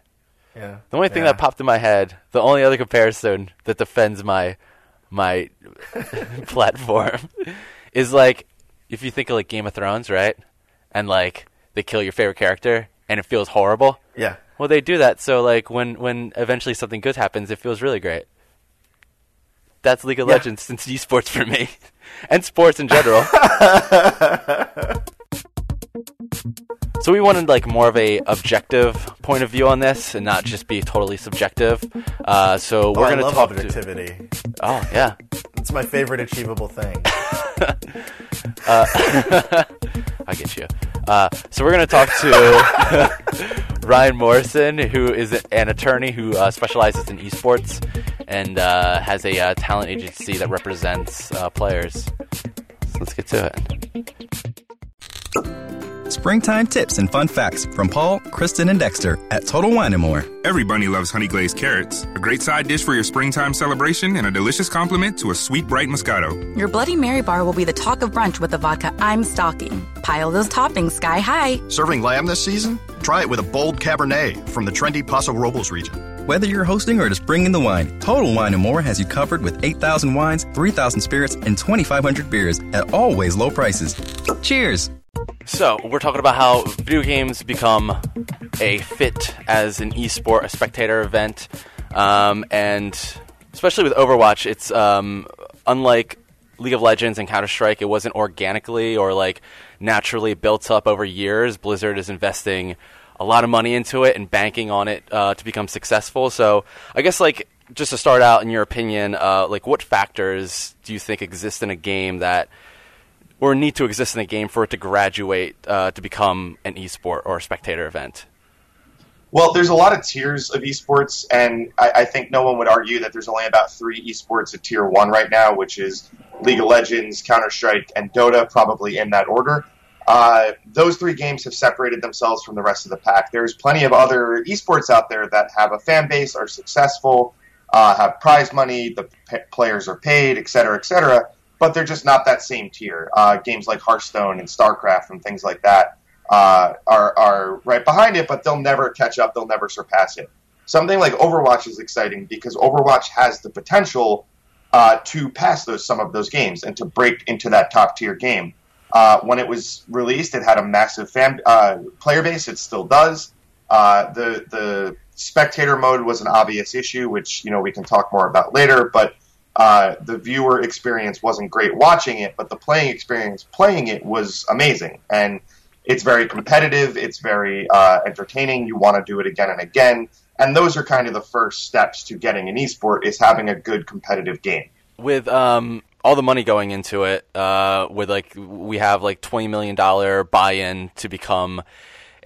Yeah. The only thing yeah. that popped in my head, the only other comparison that defends my my (laughs) platform is like if you think of like Game of Thrones, right? And like they kill your favorite character and it feels horrible. Yeah. Well, they do that so like when when eventually something good happens, it feels really great. That's League of yeah. Legends since esports for me, (laughs) and sports in general. (laughs) So we wanted like more of a objective point of view on this, and not just be totally subjective. Uh, so we're oh, going to talk objectivity. To... Oh yeah, it's my favorite achievable thing. (laughs) uh, (laughs) I get you. Uh, so we're going to talk to (laughs) Ryan Morrison, who is an attorney who uh, specializes in esports and uh, has a uh, talent agency that represents players. So let's get to it. Springtime tips and fun facts from Paul, Kristen, and Dexter at Total Wine & More. Everybody loves honey glazed carrots. A great side dish for your springtime celebration and a delicious complement to a sweet, bright Moscato. Your Bloody Mary bar will be the talk of brunch with the vodka I'm stocking. Pile those toppings sky high. Serving lamb this season? Try it with a bold Cabernet from the trendy Paso Robles region. Whether you're hosting or just bringing the wine, Total Wine & More has you covered with 8,000 wines, 3,000 spirits, and 2,500 beers at always low prices. Cheers! So, we're talking about how video games become a fit as an esport, a spectator event, um, and especially with Overwatch, it's um, unlike League of Legends and Counter Strike, it wasn't organically or like naturally built up over years. Blizzard is investing a lot of money into it and banking on it uh, to become successful. So, I guess like just to start out, in your opinion, uh, like what factors do you think exist in a game that or need to exist in a game for it to graduate uh, to become an esport or a spectator event? Well, there's a lot of tiers of esports, and I, I, think no one would argue that there's only about three esports at tier one right now, which is League of Legends, Counter Strike, and Dota, probably in that order. Uh, those three games have separated themselves from the rest of the pack. There's plenty of other esports out there that have a fan base, are successful, uh, have prize money, the p- players are paid, et cetera, et cetera but they're just not that same tier. Uh, games like Hearthstone and StarCraft and things like that uh, are are right behind it, but they'll never catch up. They'll never surpass it. Something like Overwatch is exciting because Overwatch has the potential uh, to pass those some of those games and to break into that top tier game. Uh, when it was released, it had a massive fan uh, player base. It still does. Uh, the the spectator mode was an obvious issue, which you know we can talk more about later. But uh, the viewer experience wasn't great watching it, but the playing experience playing it was amazing, and it's very competitive. It's very uh, entertaining. You want to do it again and again, and those are kind of the first steps to getting an esport is having a good competitive game. With um, all the money going into it, uh, with like we have like twenty million dollar buy-in to become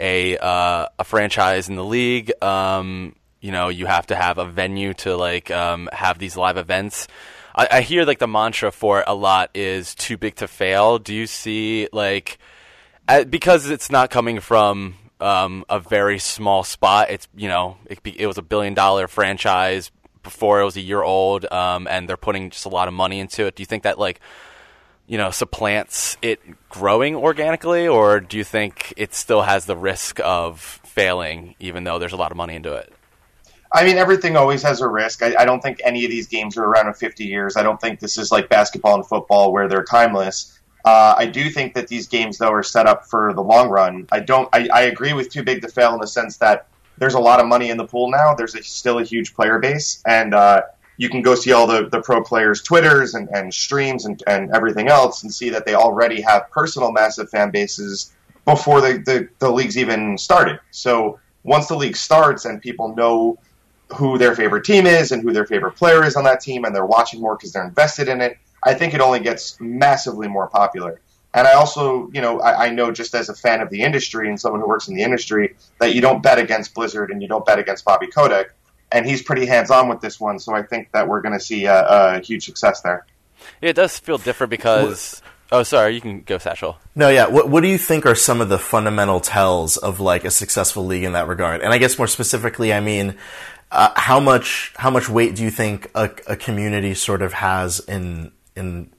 a uh, a franchise in the league. Um, you know, you have to have a venue to like um, have these live events. I, I hear like the mantra for it a lot is too big to fail. Do you see like uh, because it's not coming from um, a very small spot? It's you know it, it was a billion dollar franchise before it was a year old, um, and they're putting just a lot of money into it. Do you think that like you know supplants it growing organically, or do you think it still has the risk of failing, even though there's a lot of money into it? I mean, everything always has a risk. I, I, don't think any of these games are around in 50 years. I don't think this is like basketball and football where they're timeless. Uh, I do think that these games, though, are set up for the long run. I don't. I, I, agree with Too Big to Fail in the sense that there's a lot of money in the pool now. There's a, still a huge player base, and uh, you can go see all the, the pro players' Twitters and, and streams and, and everything else and see that they already have personal massive fan bases before the, the, the league's even started. So once the league starts and people know who their favorite team is and who their favorite player is on that team and they're watching more because they're invested in it, I think it only gets massively more popular. And I also, you know, I, I, know just as a fan of the industry and someone who works in the industry that you don't bet against Blizzard and you don't bet against Bobby Kotick and he's pretty hands on with this one. So I think that we're going to see a, a, huge success there. Yeah, it does feel different because. Oh, sorry. You can go, Satchell. No, yeah. What What do you think are some of the fundamental tells of like a successful league in that regard? And I guess more specifically, I mean, uh, how much how much weight do you think a, a community sort of has in in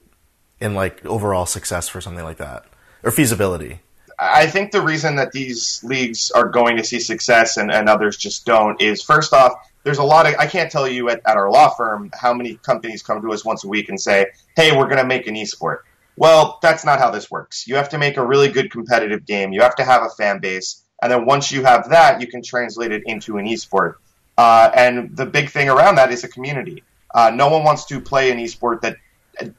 in like overall success for something like that or feasibility? I think the reason that these leagues are going to see success and, and others just don't is first off, there's a lot of I can't tell you at, at our law firm how many companies come to us once a week and say, "Hey, we're going to make an esport." Well, that's not how this works. You have to make a really good competitive game. You have to have a fan base, and then once you have that, you can translate it into an esport. Uh, and the big thing around that is a community. Uh, no one wants to play an esport that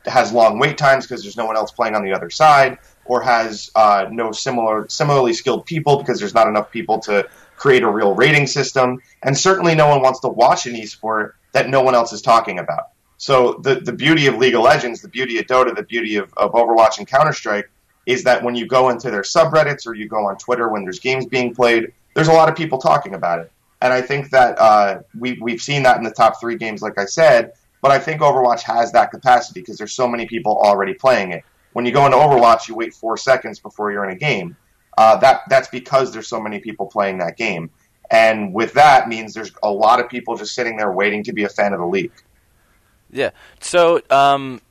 has long wait times because there's no one else playing on the other side, or has uh, no similar similarly skilled people because there's not enough people to create a real rating system, and certainly no one wants to watch an esport that no one else is talking about. So the the beauty of League of Legends, the beauty of Dota, the beauty of, of Overwatch and Counter Strike is that when you go into their subreddits or you go on Twitter when there's games being played, there's a lot of people talking about it. And I think that uh, we, we've seen that in the top three games, like I said, but I think Overwatch has that capacity because there's so many people already playing it. When you go into Overwatch, you wait four seconds before you're in a game. Uh, that that's because there's so many people playing that game, and with that means there's a lot of people just sitting there waiting to be a fan of the league. Yeah. So um,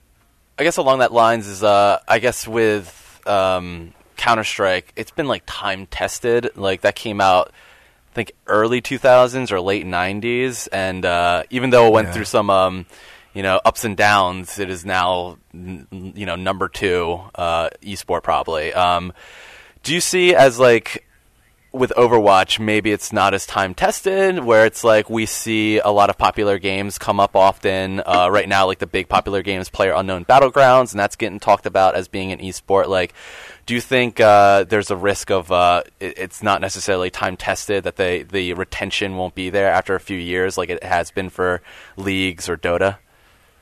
I guess along that lines is uh, I guess with um, Counter Strike, it's been like time tested. Like that came out. I think early 2000s or late 90s, and uh, even though it went yeah. through some um, you know ups and downs, it is now you know number two uh, esport probably. Um, do you see as like with Overwatch, maybe it's not as time tested, where it's like we see a lot of popular games come up often. Uh, right now, like the big popular games, Player Unknown Battlegrounds, and that's getting talked about as being an esport. Like, do you think uh, there's a risk of uh, it, it's not necessarily time tested that the the retention won't be there after a few years, like it has been for leagues or Dota?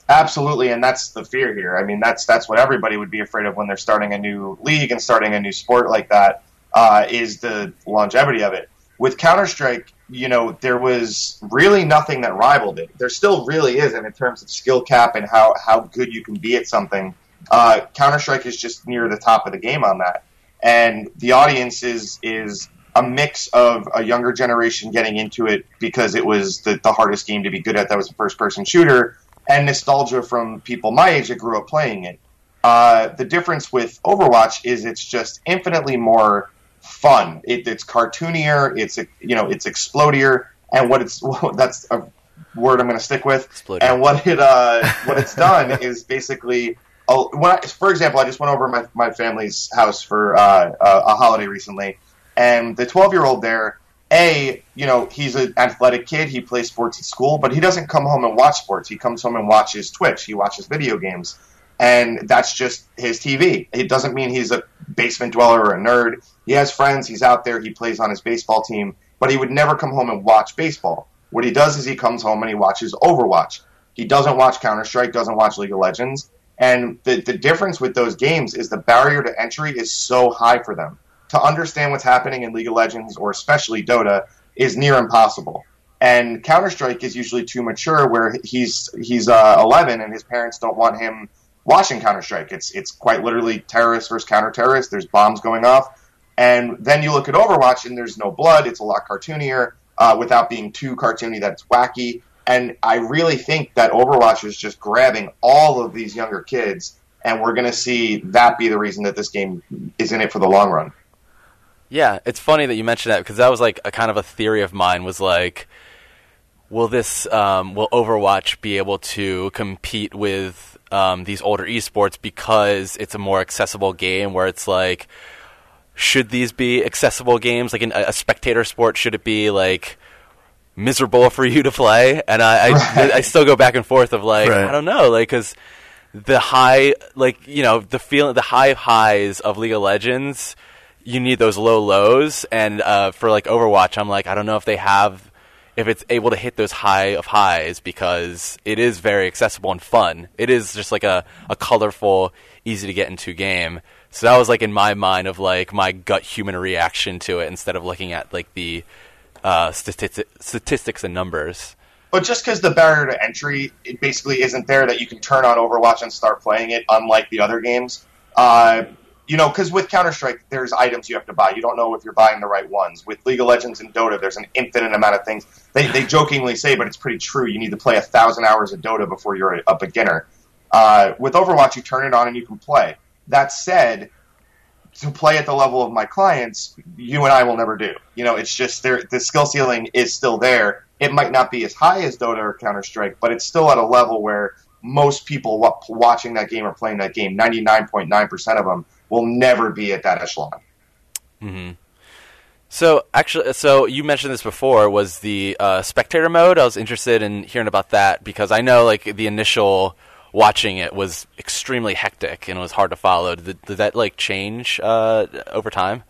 Absolutely, and that's the fear here. I mean, that's that's what everybody would be afraid of when they're starting a new league and starting a new sport like that. Uh, is the longevity of it. With Counter Strike, you know, there was really nothing that rivaled it. There still really isn't in terms of skill cap and how how good you can be at something. Uh, Counter Strike is just near the top of the game on that, and the audience is is a mix of a younger generation getting into it because it was the, the hardest game to be good at. That was a first person shooter and nostalgia from people my age that grew up playing it. Uh, the difference with Overwatch is it's just infinitely more fun. It, it's cartoonier. It's you know it's explodier, and what it's (laughs) that's a word I'm going to stick with. Explodier. And what it uh, what it's done (laughs) is basically. Oh, when I, for example, I just went over my, my family's house for uh, a, a holiday recently, and the 12 year old there a, you know, he's an athletic kid. He plays sports at school, but he doesn't come home and watch sports. He comes home and watches Twitch. He watches video games, and that's just his TV. It doesn't mean he's a basement dweller or a nerd. He has friends. He's out there. He plays on his baseball team, but he would never come home and watch baseball. What he does is he comes home and he watches Overwatch. He doesn't watch Counter Strike. Doesn't watch League of Legends. And the, the difference with those games is the barrier to entry is so high for them to understand what's happening in League of Legends or especially Dota is near impossible. And Counter Strike is usually too mature, where he's he's uh, 11 and his parents don't want him watching Counter Strike. It's it's quite literally terrorists versus counter terrorists. There's bombs going off, and then you look at Overwatch and there's no blood. It's a lot cartoonier uh, without being too cartoony. That's wacky. And I really think that Overwatch is just grabbing all of these younger kids, and we're going to see that be the reason that this game is in it for the long run. Yeah, it's funny that you mentioned that because that was like a kind of a theory of mine was like, will this um, will Overwatch be able to compete with um, these older esports because it's a more accessible game where it's like, should these be accessible games like in a, a spectator sport? Should it be like miserable for you to play? And I I, right. I still go back and forth of like right. I don't know like because the high like you know the feeling the high highs of League of Legends you need those low lows. And uh, for like Overwatch, I'm like, I don't know if they have, if it's able to hit those high of highs because it is very accessible and fun. It is just like a, a colorful, easy to get into game. So that was like in my mind of like my gut human reaction to it instead of looking at like the uh, statistics, and numbers. But just because the barrier to entry it basically isn't there that you can turn on Overwatch and start playing it, unlike the other games. Uh, you know, because with Counter Strike, there's items you have to buy. You don't know if you're buying the right ones. With League of Legends and Dota, there's an infinite amount of things. They, they jokingly say, but it's pretty true. You need to play a thousand hours of Dota before you're a, a beginner. Uh, with Overwatch, you turn it on and you can play. That said, to play at the level of my clients, you and I will never do. You know, it's just. The skill ceiling is still there. It might not be as high as Dota or Counter Strike, but it's still at a level where most people watching that game or playing that game, 99.9% of them, will never be at that echelon. Mm-hmm. So actually, so you mentioned this before was the uh, spectator mode. I was interested in hearing about that because I know like the initial watching it was extremely hectic and it was hard to follow. Did, did that like change uh, over time?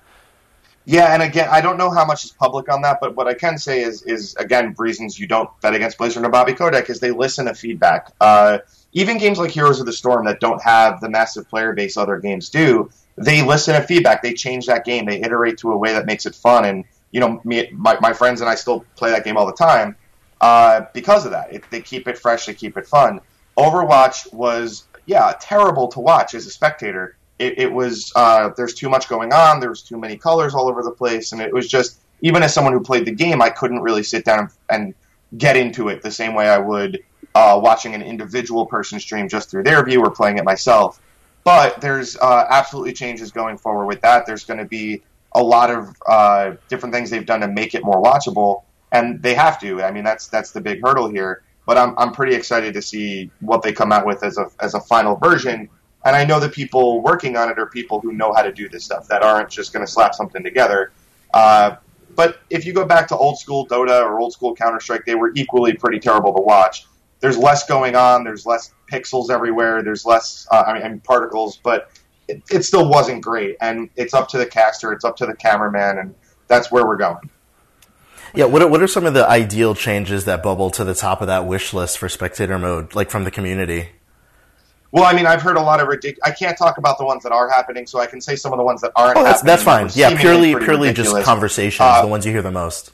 Yeah, and again, I don't know how much is public on that, but what I can say is, is again, reasons you don't bet against Blizzard or Bobby Kotick is they listen to feedback. Uh, even games like Heroes of the Storm that don't have the massive player base other games do, they listen to feedback. They change that game. They iterate to a way that makes it fun. And you know, me, my, my friends and I still play that game all the time uh, because of that. It, they keep it fresh. They keep it fun. Overwatch was yeah terrible to watch as a spectator. It, it was uh, there's too much going on. There was too many colors all over the place, and it was just even as someone who played the game, I couldn't really sit down and get into it the same way I would uh, watching an individual person stream just through their view or playing it myself. But there's uh, absolutely changes going forward with that. There's going to be a lot of uh, different things they've done to make it more watchable, and they have to. I mean, that's that's the big hurdle here. But I'm I'm pretty excited to see what they come out with as a as a final version. And I know the people working on it are people who know how to do this stuff that aren't just going to slap something together. Uh, but if you go back to old school Dota or old school Counter Strike, they were equally pretty terrible to watch there's less going on. There's less pixels everywhere. There's less, uh, I, mean, I mean, particles, but it, it, still wasn't great. And it's up to the caster, it's up to the cameraman, and that's where we're going. Yeah, what are, what are some of the ideal changes that bubble to the top of that wish list for spectator mode, like from the community? Well, I mean, I've heard a lot of ridiculous. I can't talk about the ones that are happening, so I can say some of the ones that aren't. Oh, that's, that's fine. Yeah, purely purely ridiculous. just conversations, uh, the ones you hear the most.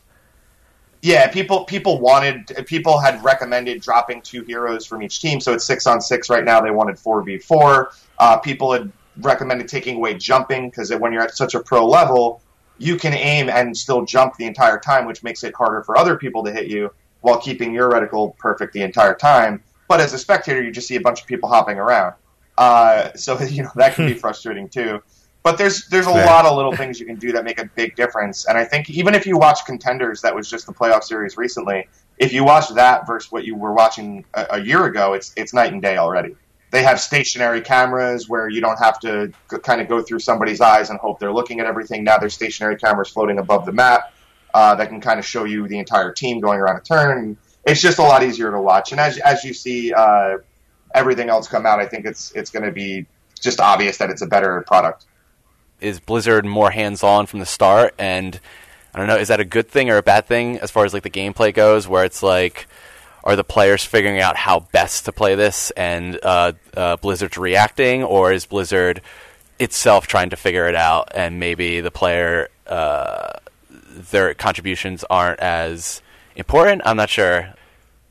Yeah, people people wanted people had recommended dropping two heroes from each team, so it's six on six right now. They wanted four v four. Uh, people had recommended taking away jumping because when you're at such a pro level, you can aim and still jump the entire time, which makes it harder for other people to hit you while keeping your reticle perfect the entire time. But as a spectator, you just see a bunch of people hopping around, uh, so (laughs) you know that can be frustrating too. But there's there's a lot of little things you can do that make a big difference. And I think even if you watch Contenders, that was just the playoff series recently. If you watch that versus what you were watching a, a year ago, it's it's night and day already. They have stationary cameras where you don't have to kind of go through somebody's eyes and hope they're looking at everything. Now there's stationary cameras floating above the map. uh, that can kind of show you the entire team going around a turn. It's just a lot easier to watch. And as as you see uh, everything else come out, I think it's it's going to be just obvious that it's a better product. Is Blizzard more hands on from the start? And I don't know, is that a good thing or a bad thing as far as like the gameplay goes, where it's like are the players figuring out how best to play this and uh, uh, Blizzard's reacting, or is Blizzard itself trying to figure it out and maybe the player uh, their contributions aren't as important? I'm not sure.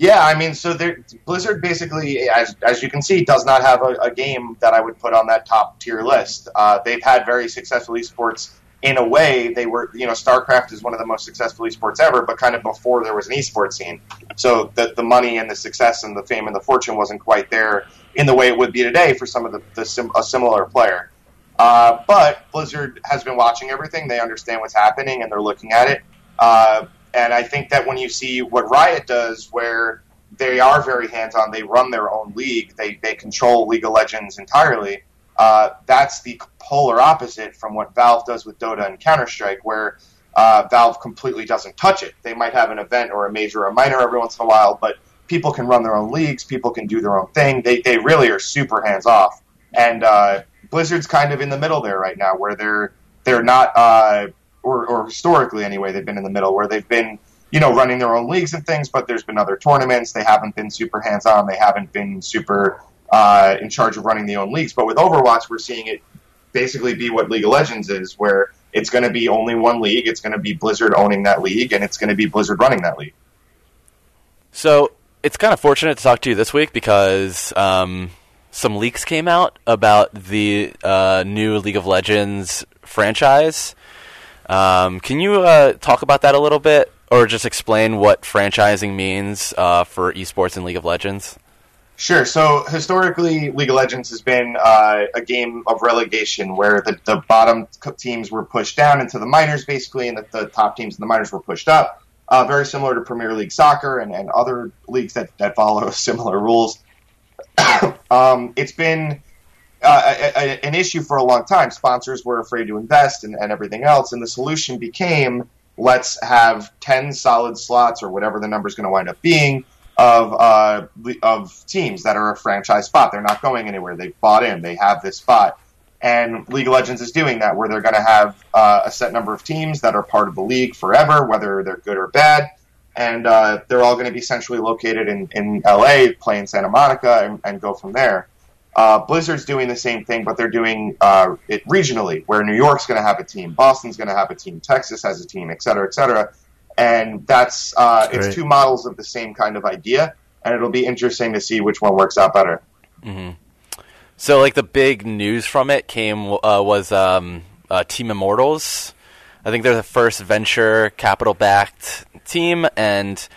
Yeah, I mean, so Blizzard basically, as as you can see, does not have a, a game that I would put on that top tier list. Uh, they've had very successful esports in a way, they were, you know, StarCraft is one of the most successful esports ever, but kind of before there was an esports scene. So the, the money and the success and the fame and the fortune wasn't quite there in the way it would be today for some of the, the sim, a similar player. Uh, but Blizzard has been watching everything. They understand what's happening and they're looking at it. Uh, and I think that when you see what Riot does, where they are very hands on, they run their own league, they, they control League of Legends entirely uh, that's the polar opposite from what Valve does with Dota and Counter Strike, where uh, Valve completely doesn't touch it. They might have an event or a major or a minor every once in a while, but people can run their own leagues, people can do their own thing. They, they really are super hands off. And uh, Blizzard's kind of in the middle there right now, where they're they're not, uh, or, or historically anyway, they've been in the middle where they've been you know, running their own leagues and things, but there's been other tournaments. They haven't been super hands on. They haven't been super uh, in charge of running the own leagues. But with Overwatch, we're seeing it basically be what League of Legends is, where it's going to be only one league. It's going to be Blizzard owning that league, and it's going to be Blizzard running that league. So it's kind of fortunate to talk to you this week because um, some leaks came out about the uh, new League of Legends franchise. Um, can you uh, talk about that a little bit, or just explain what franchising means uh, for esports and League of Legends? Sure. So historically, League of Legends has been uh, a game of relegation where the, the bottom teams were pushed down into the minors, basically, and the, the top teams in the minors were pushed up. Uh, very similar to Premier League soccer and, and other leagues that, that follow (laughs) similar rules. (coughs) um, it's been uh, a, an issue for a long time. Sponsors were afraid to invest and, and everything else, and the solution became let's have 10 solid slots or whatever the number is going to wind up being of uh, of teams that are a franchise spot. They're not going anywhere. They've bought in. They have this spot. And League of Legends is doing that, where they're going to have uh, a set number of teams that are part of the league forever, whether they're good or bad. And uh, they're all going to be centrally located in, in LA, play in Santa Monica, and, and go from there. Uh, Blizzard's doing the same thing, but they're doing uh, it regionally, where New York's going to have a team, Boston's going to have a team, Texas has a team, et cetera, et cetera and that's uh, it's two models of the same kind of idea, and it'll be interesting to see which one works out better. Mm-hmm. So, like the big news from it came uh, was um, uh, Team Immortals. I think they're the first venture capital backed team, and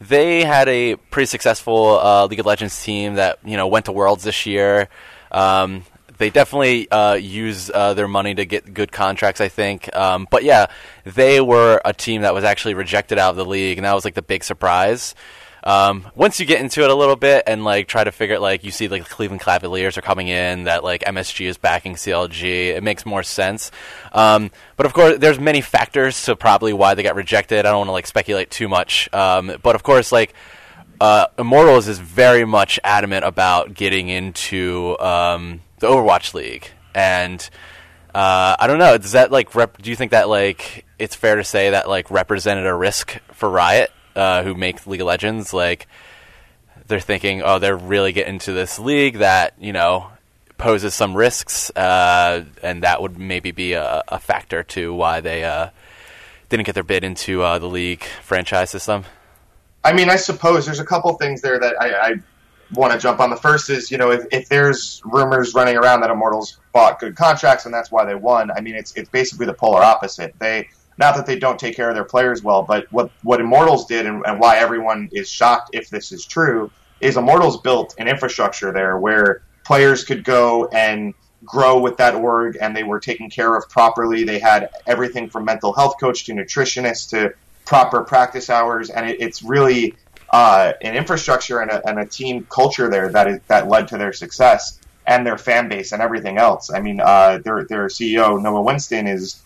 they had a pretty successful uh, League of Legends team that you know went to Worlds this year. Um, they definitely uh, use uh, their money to get good contracts, I think. Um, but yeah, they were a team that was actually rejected out of the league, and that was like the big surprise. Um, once you get into it a little bit and like try to figure it, like you see like the Cleveland Cavaliers are coming in, that like MSG is backing CLG, it makes more sense. Um, but of course, there's many factors to probably why they got rejected. I don't want to like speculate too much. Um, but of course, like uh, Immortals is very much adamant about getting into um, the Overwatch League, and uh, I don't know. Does that like rep- do you think that like it's fair to say that like represented a risk for Riot, uh, who make League of Legends? Like they're thinking, oh, they're really getting into this league that you know poses some risks, uh, and that would maybe be a, a factor to why they uh, didn't get their bid into uh, the league franchise system. I mean, I suppose there's a couple things there that I, I want to jump on. The first is, you know, if, if there's rumors running around that Immortals bought good contracts and that's why they won, I mean, it's it's basically the polar opposite. They not that they don't take care of their players well, but what what Immortals did and, and why everyone is shocked if this is true is Immortals built an infrastructure there where players could go and grow with that org and they were taken care of properly. They had everything from mental health coach to nutritionist to proper practice hours, and it, it's really uh, an infrastructure and a, and a, team culture there that is, that led to their success and their fan base and everything else. I mean, uh, their their CEO Noah Whinston is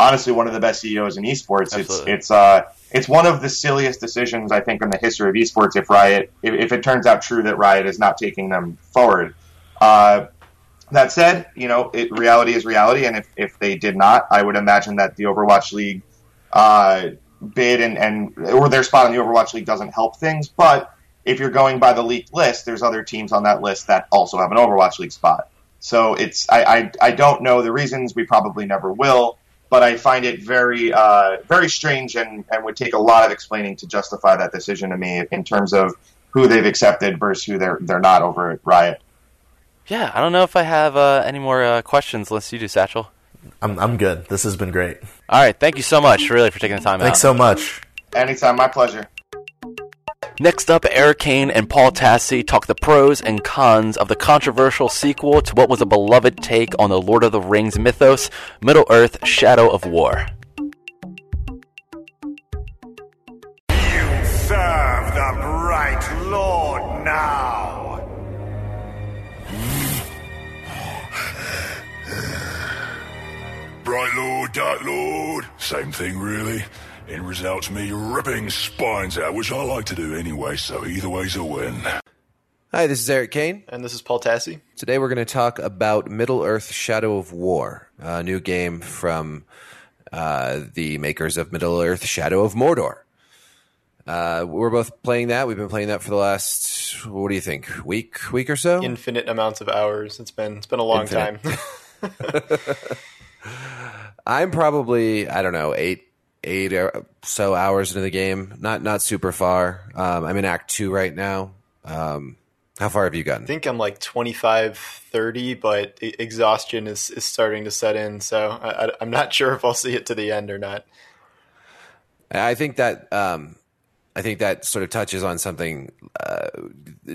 honestly one of the best CEOs in esports. Absolutely. It's it's uh it's one of the silliest decisions I think in the history of esports. If Riot, if, if it turns out true that Riot is not taking them forward. Uh, that said, you know, it, reality is reality, and if, if they did not, I would imagine that the Overwatch League uh, bid and, and or their spot in the Overwatch League doesn't help things. But if you're going by the leaked list, there's other teams on that list that also have an Overwatch League spot. So it's I, I, I don't know the reasons. We probably never will. But I find it very uh, very strange and, and would take a lot of explaining to justify that decision to me in terms of who they've accepted versus who they're they're not over at Riot. Yeah, I don't know if I have uh, any more uh, questions unless you do, Satchell. I'm I'm good. This has been great. All right, thank you so much, really, for taking the time Thanks out. so much. Anytime, my pleasure. Next up, Erik Kain and Paul Tassi talk the pros and cons of the controversial sequel to what was a beloved take on the Lord of the Rings mythos, Middle Earth: Shadow of War. You serve the bright Lord now. Bright Lord, Dark Lord, same thing really. End results me ripping spines out, which I like to do anyway, so either way's a win. Hi, this is Erik Kain. And this is Paul Tassi. Today we're going to talk about Middle Earth Shadow of War, a new game from uh, the makers of Middle Earth Shadow of Mordor. Uh, we're both playing that. We've been playing that for the last, what do you think, week, week or so? Infinite amounts of hours. It's been it's been a long Infinite. time. (laughs) (laughs) I'm probably, I don't know, eight, eight or so hours into the game. Not not super far. Um, I'm in Act Two right now. Um, how far have you gotten? I think I'm like 25, 30, but exhaustion is, is starting to set in. So I, I, I'm not (laughs) sure if I'll see it to the end or not. I think that um, I think that sort of touches on something. Uh,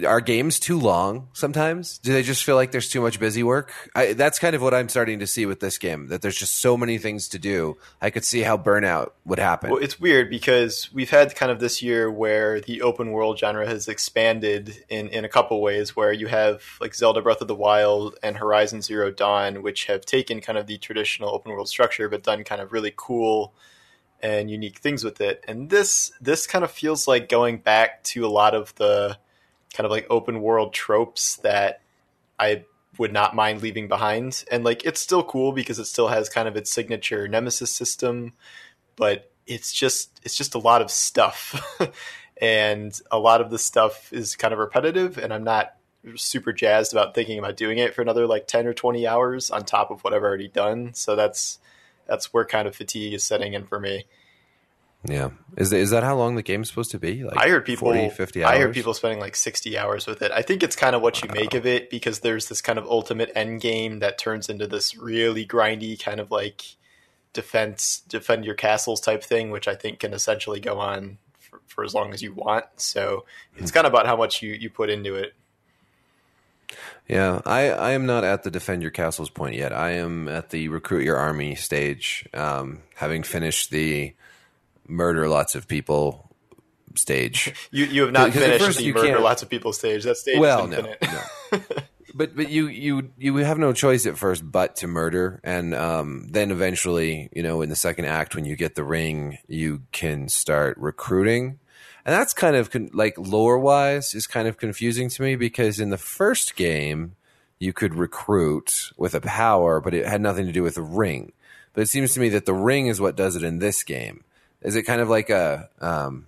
are games too long sometimes? Do they just feel like there's too much busy work? I, that's kind of what I'm starting to see with this game. That there's just so many things to do. I could see how burnout would happen. Well, it's weird because we've had kind of this year where the open world genre has expanded in, in a couple ways, where you have like Zelda Breath of the Wild and Horizon Zero Dawn, which have taken kind of the traditional open world structure but done kind of really cool and unique things with it. And this this kind of feels like going back to a lot of the kind of like open world tropes that I would not mind leaving behind. And like it's still cool because it still has kind of its signature nemesis system, but it's just it's just a lot of stuff. (laughs) and a lot of the stuff is kind of repetitive and I'm not super jazzed about thinking about doing it for another like 10 or 20 hours on top of what I've already done. So that's that's where kind of fatigue is setting in for me. Yeah. Is is that how long the game's supposed to be? Like I heard people 40, 50 hours? I heard people spending like 60 hours with it. I think it's kind of what you make of it because there's this kind of ultimate end game that turns into this really grindy kind of like defense defend your castles type thing which I think can essentially go on for, for as long as you want. So it's hmm. kind of about how much you you put into it. Yeah, I, I am not at the defend your castles point yet. I am at the recruit your army stage, um, having finished the murder lots of people stage. (laughs) You you have not finished first the murder can't- lots of people stage. That stage Well, is no, no. (laughs) but but you you you have no choice at first but to murder, and um, then eventually, you know, in the second act, when you get the ring, you can start recruiting, and that's kind of con- like lore wise is kind of confusing to me because in the first game you could recruit with a power, but it had nothing to do with the ring. But it seems to me that the ring is what does it in this game. Is it kind of like a um,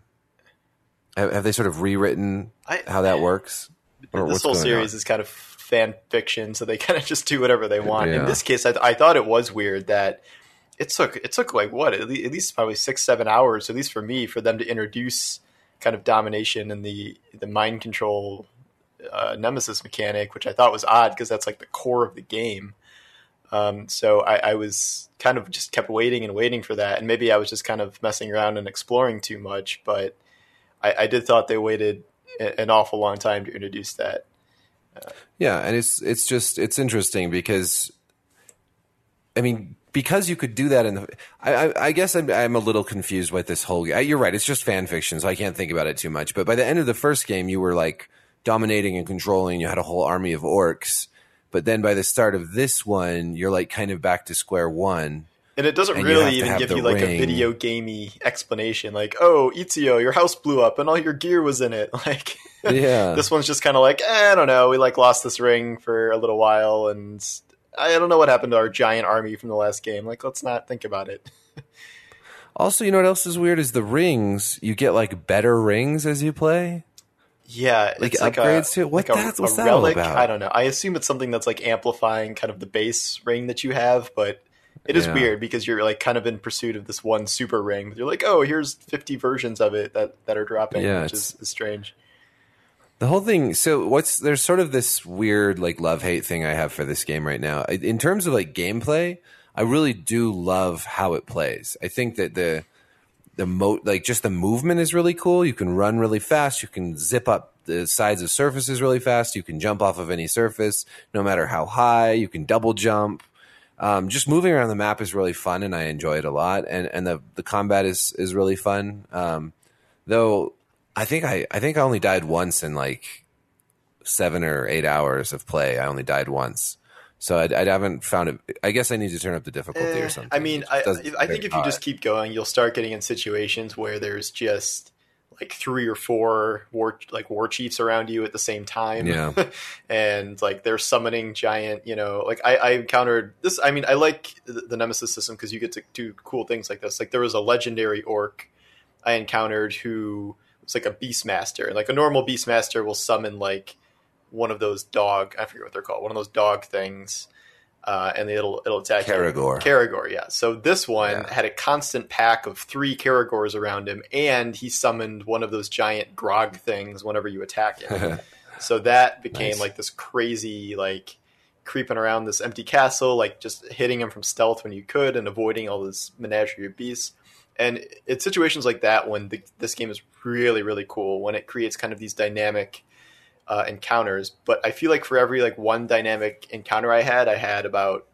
have, have they sort of rewritten I- how that works? (sighs) Or this whole series on? is kind of fan fiction, so they (laughs) kind of just do whatever they want. Yeah. In this case, I, I thought it was weird that it took it took like what at least, at least probably six seven hours, at least for me, for them to introduce kind of domination and the the mind control uh, nemesis mechanic, which I thought was odd because that's like the core of the game. Um, so I, I was kind of just kept waiting and waiting for that, and maybe I was just kind of messing around and exploring too much. But I, I did thought they waited an awful long time to introduce that. Yeah, and it's it's just it's interesting because, I mean, because you could do that in the. I, I, I guess I'm I'm a little confused with this whole. You're right. It's just fan fiction, so I can't think about it too much. But by the end of the first game, you were like dominating and controlling. You had a whole army of orcs. But then by the start of this one, you're like kind of back to square one. And it doesn't And really even give you like a video gamey explanation, like, "Oh, Ezio, your house blew up and all your gear was in it." (laughs) Like, Yeah. this one's just kind of like, eh, I don't know. We like lost this ring for a little while, and I don't know what happened to our giant army from the last game. Like, let's not think about it. (laughs) Also, you know what else is weird is the rings. You get like better rings as you play. Yeah, Like it's like upgrades a, to it? What like a, that- what's a that relic. about? I don't know. I assume it's something that's like amplifying kind of the base ring that you have, but it is Yeah. weird because you're like kind of in pursuit of this one super ring. You're like, oh, here's 50 versions of it that that are dropping, Yeah, which is, is strange. The whole thing. So what's there's sort of this weird like love hate thing I have for this game right now. In terms of like gameplay, I really do love how it plays. I think that the the mo like just the movement is really cool. You can run really fast. You can zip up the sides of surfaces really fast. You can jump off of any surface, no matter how high. You can double jump. Um, just moving around the map is really fun, and I enjoy it a lot. And and the the combat is is really fun. Um, though I think I I think I only died once in like seven or eight hours of play. I only died once, so I, I haven't found it. I guess I need to turn up the difficulty Eh, or something. I mean, I, I think if you just keep going, you'll start getting in situations where there's just like three or four war like war chiefs around you at the same time. Yeah. (laughs) and like they're summoning giant, you know, like I, I encountered this. I mean, I like the, the Nemesis system because you get to do cool things like this. Like there was a legendary orc I encountered who was like a beastmaster, and like a normal beastmaster will summon like one of those dog. I forget what they're called. One of those dog things. Uh, and it'll it'll attack you. Caragor. Caragor, yeah. So this one had a constant pack of three Caragors around him, and he summoned one of those giant graug things whenever you attack him. (laughs) so that became Nice. like this crazy, like creeping around this empty castle, like just hitting him from stealth when you could, and avoiding all this menagerie of beasts. And it's situations like that when the, this game is really, really cool when it creates kind of these dynamic uh, encounters. But I feel like for every like one dynamic encounter I had, I had about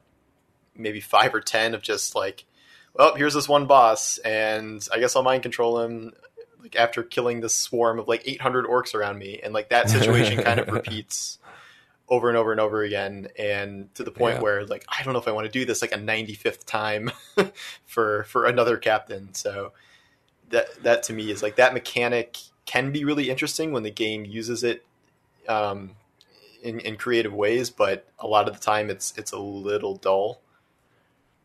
maybe five or ten of just like, well, here's this one boss, and I guess I'll mind control him. Like after killing this swarm of like 800 orcs around me, and like that situation kind of (laughs) repeats over and over and over again, and to the point Yeah. where like I don't know if I want to do this like a 95th time (laughs) for for another captain. So that that to me is like that mechanic can be really interesting when the game uses it um, in, in creative ways, but a lot of the time it's it's a little dull.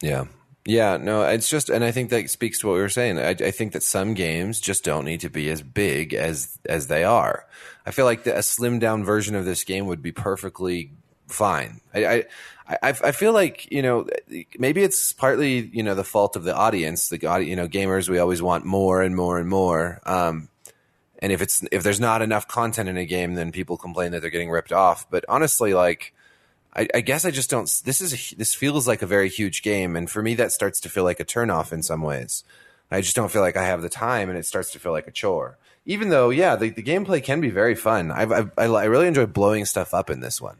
Yeah. Yeah, no, it's just, and I think that speaks to what we were saying. I, I think that some games just don't need to be as big as as they are. I feel like the, a slimmed down version of this game would be perfectly fine. I, I, I, feel like you know maybe it's partly you know the fault of the audience. The you know gamers we always want more and more and more. Um, and if it's if there's not enough content in a game, then people complain that they're getting ripped off. But honestly, like I, I guess I just don't. This is a, this feels like a very huge game, and for me, that starts to feel like a turnoff in some ways. I just don't feel like I have the time, and it starts to feel like a chore. Even though, yeah, the, the gameplay can be very fun. I've, I've, I I really enjoy blowing stuff up in this one.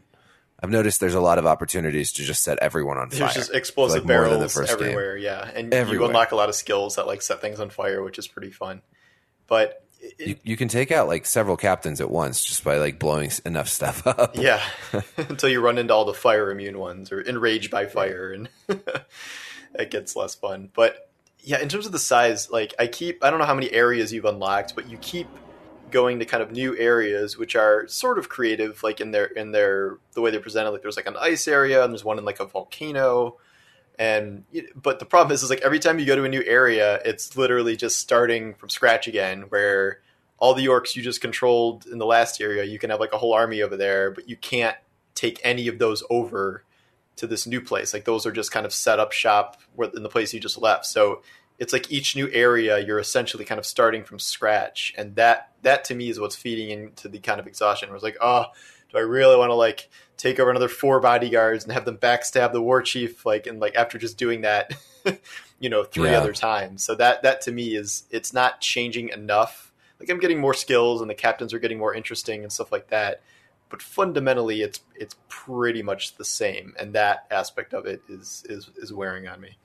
I've noticed there's a lot of opportunities to just set everyone on fire. There's just explosive Like, barrels first game. everywhere, yeah, and you Everywhere. unlock a lot of skills that like set things on fire, which is pretty fun. But You, you can take out like several captains at once just by like blowing enough stuff (laughs) up. yeah, (laughs) until you run into all the fire immune ones or enraged by fire, and (laughs) it gets less fun. But yeah, in terms of the size, like I keep, I don't know how many areas you've unlocked, but you keep going to kind of new areas which are sort of creative like in their in their the way they're presented like there's like an ice area and there's one in like a volcano and but the problem is is like every time you go to a new area it's literally just starting from scratch again where all the orcs you just controlled in the last area you can have like a whole army over there but you can't take any of those over to this new place. Like those are just kind of set up shop in the place you just left. So it's like each new area you're essentially kind of starting from scratch. And that that to me is what's feeding into the kind of exhaustion where it's like oh do i really want to like take over another four bodyguards and have them backstab the war chief like and like after just doing that (laughs) you know three Yeah. other times so that that to me is it's not changing enough like i'm getting more skills and the captains are getting more interesting and stuff like that but fundamentally it's it's pretty much the same and that aspect of it is is is wearing on me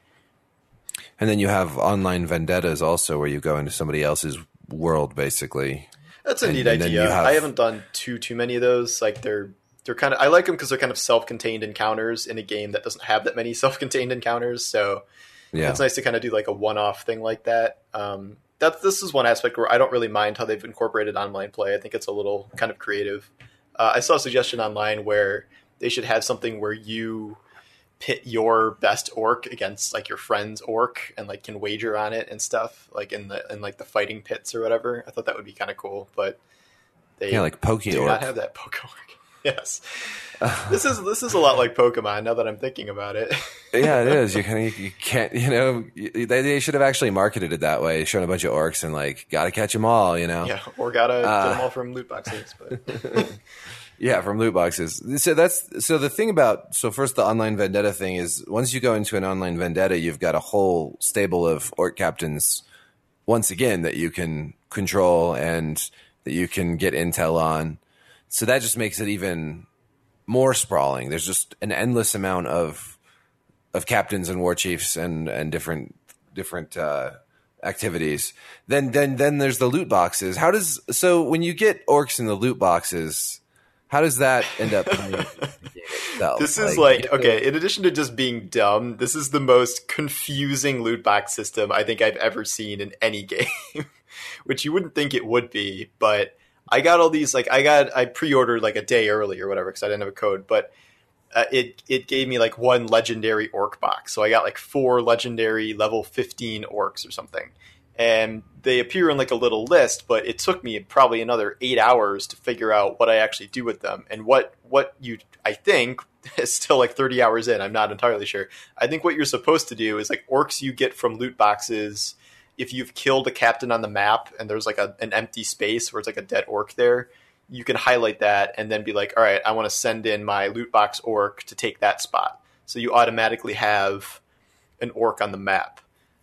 And then you have online vendettas also, where you go into somebody else's world, basically. That's a And- neat and idea. have- I haven't done too too many of those. Like they're they're kind of I like them because they're kind of self-contained encounters in a game that doesn't have that many (laughs) self-contained encounters. So Yeah. It's nice to kind of do like a one-off thing like that. Um, that this is one aspect where I don't really mind how they've incorporated online play. I think it's a little kind of creative. Uh, I saw a suggestion online where they should have something where you pit your best orc against like your friend's orc and like can wager on it and stuff like in the in like the fighting pits or whatever. I thought that would be kind of cool, but they Yeah, like Poke do Orc. not have that Poke Orc. (laughs) Yes, this is this is a lot like Pokemon. Now that I'm thinking about it, (laughs) yeah, it is. You kind of you can't, you know, they, they should have actually marketed it that way, showing a bunch of orcs and like, gotta catch them all, you know. yeah, or gotta Uh, get them all from loot boxes. But (laughs) Yeah, from loot boxes. So that's so the thing about so first the online vendetta thing is once you go into an online vendetta, you've got a whole stable of orc captains once again that you can control and that you can get intel on. So that just makes it even more sprawling. There's just an endless amount of of captains and war chiefs and and different different uh, activities. Then then then there's the loot boxes. How does so when you get orcs in the loot boxes? How does that end up? playing the (laughs) itself? this is like okay. In addition to just being dumb, this is the most confusing loot box system I think I've ever seen in any (laughs) game, which you wouldn't think it would be. But I got all these like I got I pre-ordered like a day early or whatever because I didn't have a code, but. Uh, it it gave me like one legendary orc box, so I got like four legendary level fifteen orcs or something, and they appear in like a little list. But it took me probably another eight hours to figure out what I actually do with them and what what you I think (laughs) is still like thirty hours in. I'm not entirely sure. I think what you're supposed to do is like orcs you get from loot boxes. If you've killed a captain on the map and there's like a, an empty space where it's like a dead orc there, you can highlight that and then be like, all right, I want to send in my loot box orc to take that spot. So you automatically have an orc on the map.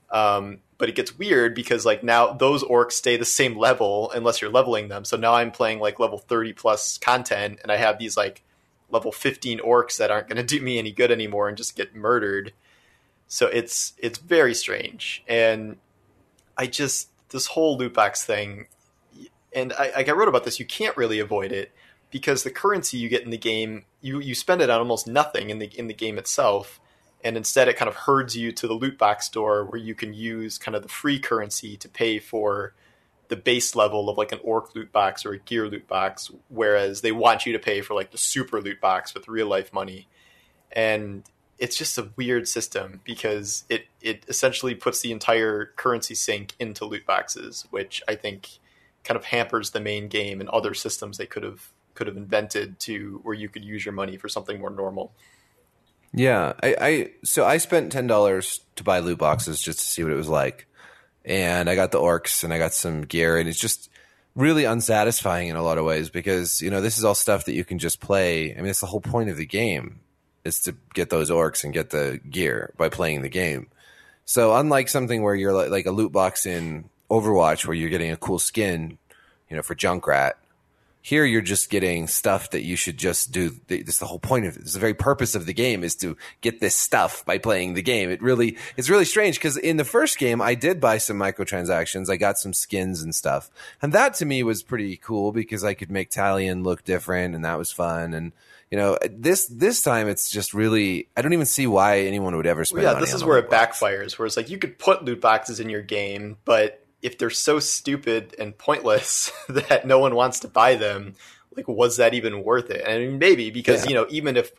Um, but it gets weird because like now those orcs stay the same level unless you're leveling them. So now I'm playing like level 30 plus content and I have these like level 15 orcs that aren't going (laughs) to do me any good anymore and just get murdered. So it's it's very strange. And I just this whole loot box thing and I, I wrote about this. You can't really avoid it because the currency you get in the game, you you spend it on almost nothing in the in the game itself, and instead it kind of herds you to the loot box store where you can use kind of the free currency to pay for the base level of like an orc loot box or a gear loot box, whereas they want you to pay for like the super loot box with real life money, and it's just a weird system because it it essentially puts the entire currency sink into loot boxes, which I think kind of hampers the main game and other systems they could have could have invented to where you could use your money for something more normal. Yeah, I, I so I spent ten dollars to buy loot boxes just to see what it was like, and I got the orcs and I got some gear, and it's just really unsatisfying in a lot of ways because you know this is all stuff that you can just play. I mean, it's the whole point of the game is to get those orcs and get the gear by playing the game. So unlike something where you're like, like a loot box in Overwatch where you're getting a cool skin, you know, for Junkrat, here you're just getting stuff that you should just do. That's the whole point of it. It's the very purpose of the game is to get this stuff by playing the game. It really, it's really strange because in the first game, I did buy some microtransactions. I got some skins and stuff. And that to me was pretty cool because I could make Talion look different and that was fun. And, you know, this, this time it's just really, I don't even see why anyone would ever spend yeah, money this is where it backfires. Where it's like you could put loot boxes in your game, but if they're so stupid and pointless (laughs) that no one wants to buy them, like was that even worth it? And I mean, maybe because Yeah. you know even if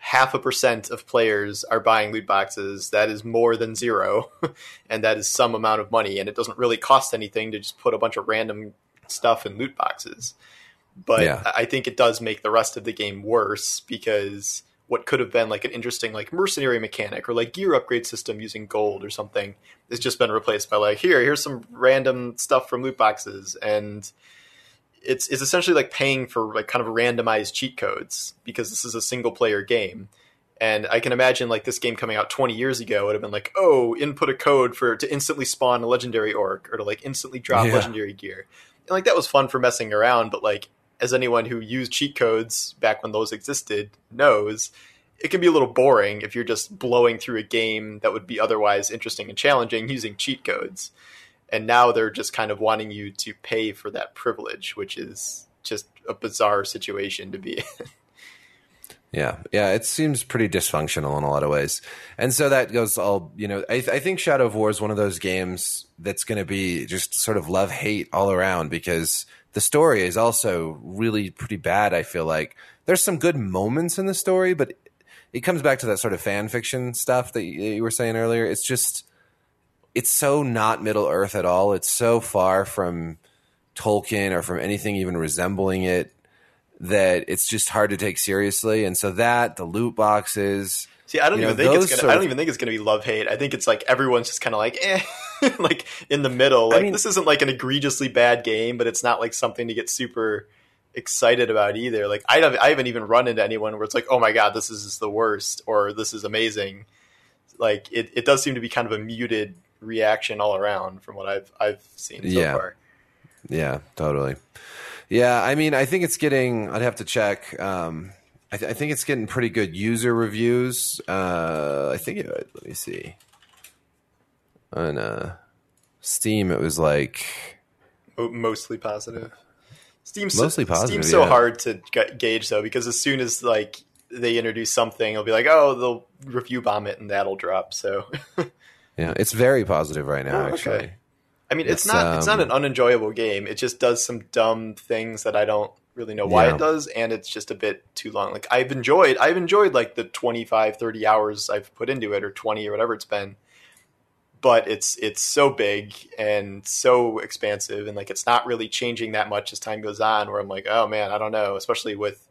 half a percent of players are buying loot boxes, that is more than zero, (laughs) and that is some amount of money, and it doesn't really cost anything to just put a bunch of random stuff in loot boxes. But Yeah. I think it does make the rest of the game worse because what could have been like an interesting like mercenary mechanic or like gear upgrade system using gold or something has just been replaced by like here here's some random stuff from loot boxes. And it's it's essentially like paying for like kind of randomized cheat codes because this is a single player game. And i can imagine like this game coming out 20 years ago would have been like oh input a code for to instantly spawn a legendary orc or to like instantly drop Yeah. legendary gear. And like that was fun for messing around but like as anyone who used cheat codes back when those existed knows it can be a little boring if you're just blowing through a game that would be otherwise interesting and challenging using cheat codes. And now they're just kind of wanting you to pay for that privilege which is just a bizarre situation to be in. (laughs) Yeah, yeah, it seems pretty dysfunctional in a lot of ways, and so that goes all. You know, I, I think Shadow of War is one of those games that's going to be just sort of love hate all around because the story is also really pretty bad. I feel like there's some good moments in the story, but it comes back to that sort of fan fiction stuff that you, you were saying earlier. It's just it's so not Middle Earth at all. It's so far from Tolkien or from anything even resembling it that it's just hard to take seriously. And so that the loot boxes. See, I don't you even know, think it's gonna. I don't even think it's gonna be love hate. I think it's like everyone's just kind of like, eh, (laughs) (laughs) like in the middle. Like this isn't like an egregiously bad game, but it's not like something to get super excited about either. Like I haven't, I haven't even run into anyone where it's like, oh my god, this is the worst or this is amazing. Like it, it does seem to be kind of a muted reaction all around from what I've I've seen so Yeah. far. Yeah, totally. Yeah, I mean, I think it's getting. I'd have to check. Um, I, th- I think it's getting pretty good user reviews. Uh, I think. It, let me see. On uh, Steam, it was like Mostly positive. Steam's Mostly positive, Steam's so yeah. hard to gauge though because as soon as like they introduce something, it'll be like, oh, they'll review bomb it and that'll drop. So (laughs) yeah, it's very positive right now. Oh, okay. Actually, I mean, it's, It's, not it's not an um, unenjoyable game. It just does some dumb things that I don't really know why Yeah. it does, and it's just a bit too long. Like I've enjoyed I've enjoyed like the 25, 30 hours I've put into it, or twenty or whatever it's been. But it's it's so big and so expansive, and like it's not really changing that much as time goes on. Where I'm like, oh man, I don't know, especially with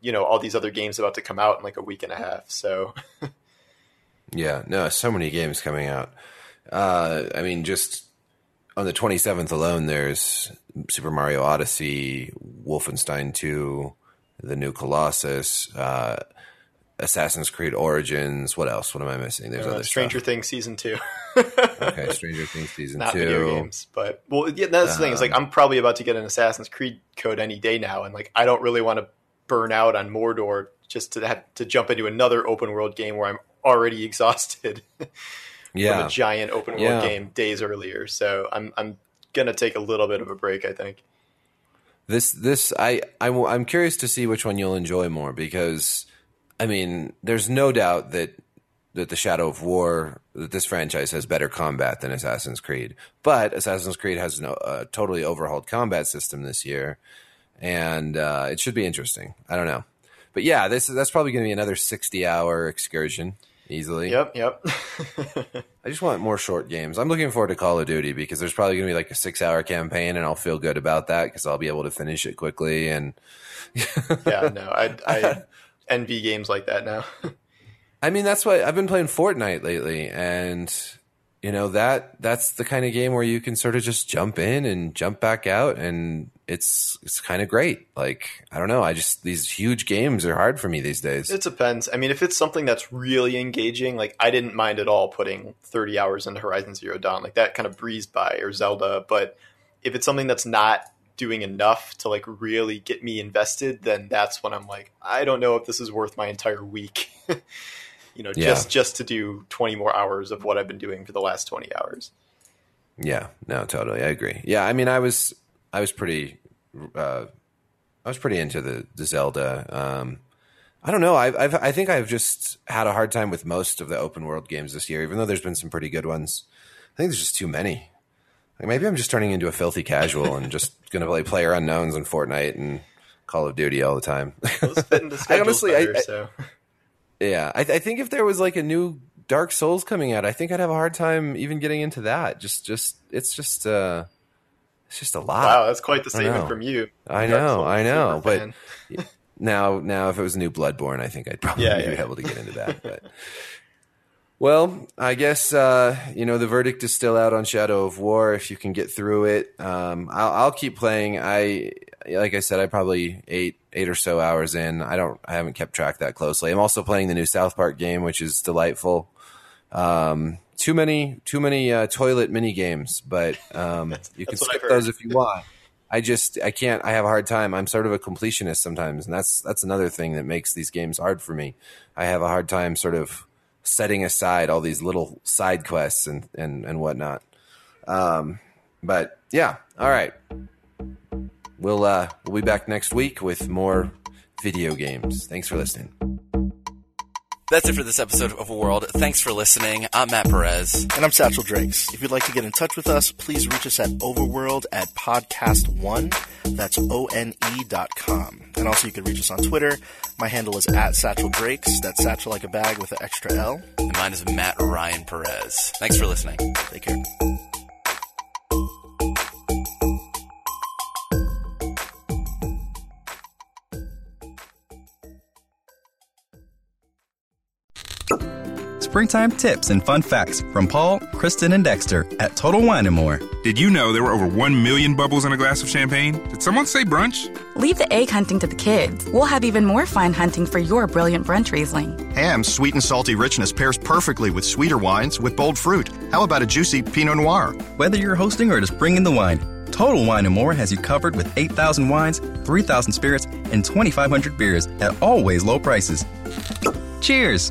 you know all these other games about to come out in like a week and a half. So (laughs) yeah, no, so many games coming out. Uh, I mean, just on the 27th alone, there's Super Mario Odyssey, Wolfenstein 2, the new Colossus, uh, Assassin's Creed Origins. What else? What am I missing? There's uh, other Stranger stuff. Things season two. Okay, (laughs) Stranger Things season not two. video games. But well, yeah, that's the thing. Is like Um, I'm probably about to get an Assassin's Creed code any day now, and like I don't really want to burn out on Mordor just to have to jump into another open world game where I'm already (laughs) exhausted Yeah. from a giant open world Yeah. game days earlier. So I'm I'm gonna take a little bit of a break. I think. This this I I will- I'm curious to see which one you'll enjoy more because I mean there's no doubt that that the Shadow of War that this franchise has better combat than Assassin's Creed, but Assassin's Creed has no a totally overhauled combat system this year, and uh, it should be interesting. I don't know, but yeah, this that's probably going to be another 60 hour excursion easily. Yep. Yep. (laughs) I just want more short games. I'm looking forward to Call of Duty because there's probably going to be like a six hour campaign, and I'll feel good about that because I'll be able to finish it quickly. And yeah. No. I I envy games like that now. (laughs) I mean, that's why I've been playing Fortnite lately, and you know that that's the kind of game where you can sort of just jump in and jump back out, and it's it's kind of great. Like I don't know, I just these huge games are hard for me these days. It depends. I mean, if it's something that's really engaging, like I didn't mind at all putting 30 hours into Horizon Zero Dawn. Like that kind of breezed by or Zelda. But if it's something that's not doing enough to like really get me invested, then that's when I'm like, I don't know if this is worth my entire week. (laughs) you know, Yeah. just just to do 20 more hours of what I've been doing for the last 20 hours. Yeah, no, totally, I agree. Yeah, I mean, I was I was pretty uh, I was pretty into the the Zelda. Um, I don't know. I've, I've I think I've just had a hard time with most of the open world games this year, even though there's been some pretty good ones. I think there's just too many. Like maybe I'm just turning into a filthy casual and just (laughs) gonna play PlayerUnknown's and Fortnite and Call of Duty all the time. Into (laughs) I honestly, better, I- so. Yeah, I, I think if there was like a new Dark Souls coming out, I think I'd have a hard time even getting into that. Just, just it's just, uh it's just a lot. Wow, that's quite the statement from you. I know, I know, but (laughs) now, now if it was a new Bloodborne, I think I'd probably Yeah, be yeah. able to get into that. But well, I guess uh, you know the verdict is still out on Shadow of War. If you can get through it, um, I'll, I'll keep playing. I like I said, I probably eight eight or so hours in. I don't, I haven't kept track that closely. I'm also playing the new South Park game, which is delightful. Um, too many, too many uh, toilet mini games, but um, (laughs) you can skip those if you want. I just I can't. I have a hard time. I'm sort of a completionist sometimes, and that's that's another thing that makes these games hard for me. I have a hard time sort of setting aside all these little side quests and and and whatnot. Um, but yeah, all right. We'll uh, we'll be back next week with more video games. Thanks for listening. That's it for this episode of World. Thanks for listening. I'm Matt Perez. And I'm Satchell Drakes. If you'd like to get in touch with us, please reach us at overworld at podcast one. That's O-N-E dot com. And also you can reach us on Twitter. My handle is at Satchell Drakes. That's Satchel like a bag with an extra L. And mine is Matt Ryan Perez. Thanks for listening. Take care. Springtime tips and fun facts from Paul, Kristen, and Dexter at Total Wine and More. Did you know there were over 1 million bubbles in a glass of champagne? Did someone say brunch? Leave the egg hunting to the kids. We'll have even more fun hunting for your brilliant brunch Riesling. Ham's sweet and salty richness pairs perfectly with sweeter wines with bold fruit. How about a juicy Pinot Noir? Whether you're hosting or just bringing the wine, Total Wine and More has you covered with 8,000 wines, 3,000 spirits, and 2,500 beers at always low prices. Cheers!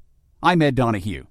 I'm Ed Donahue.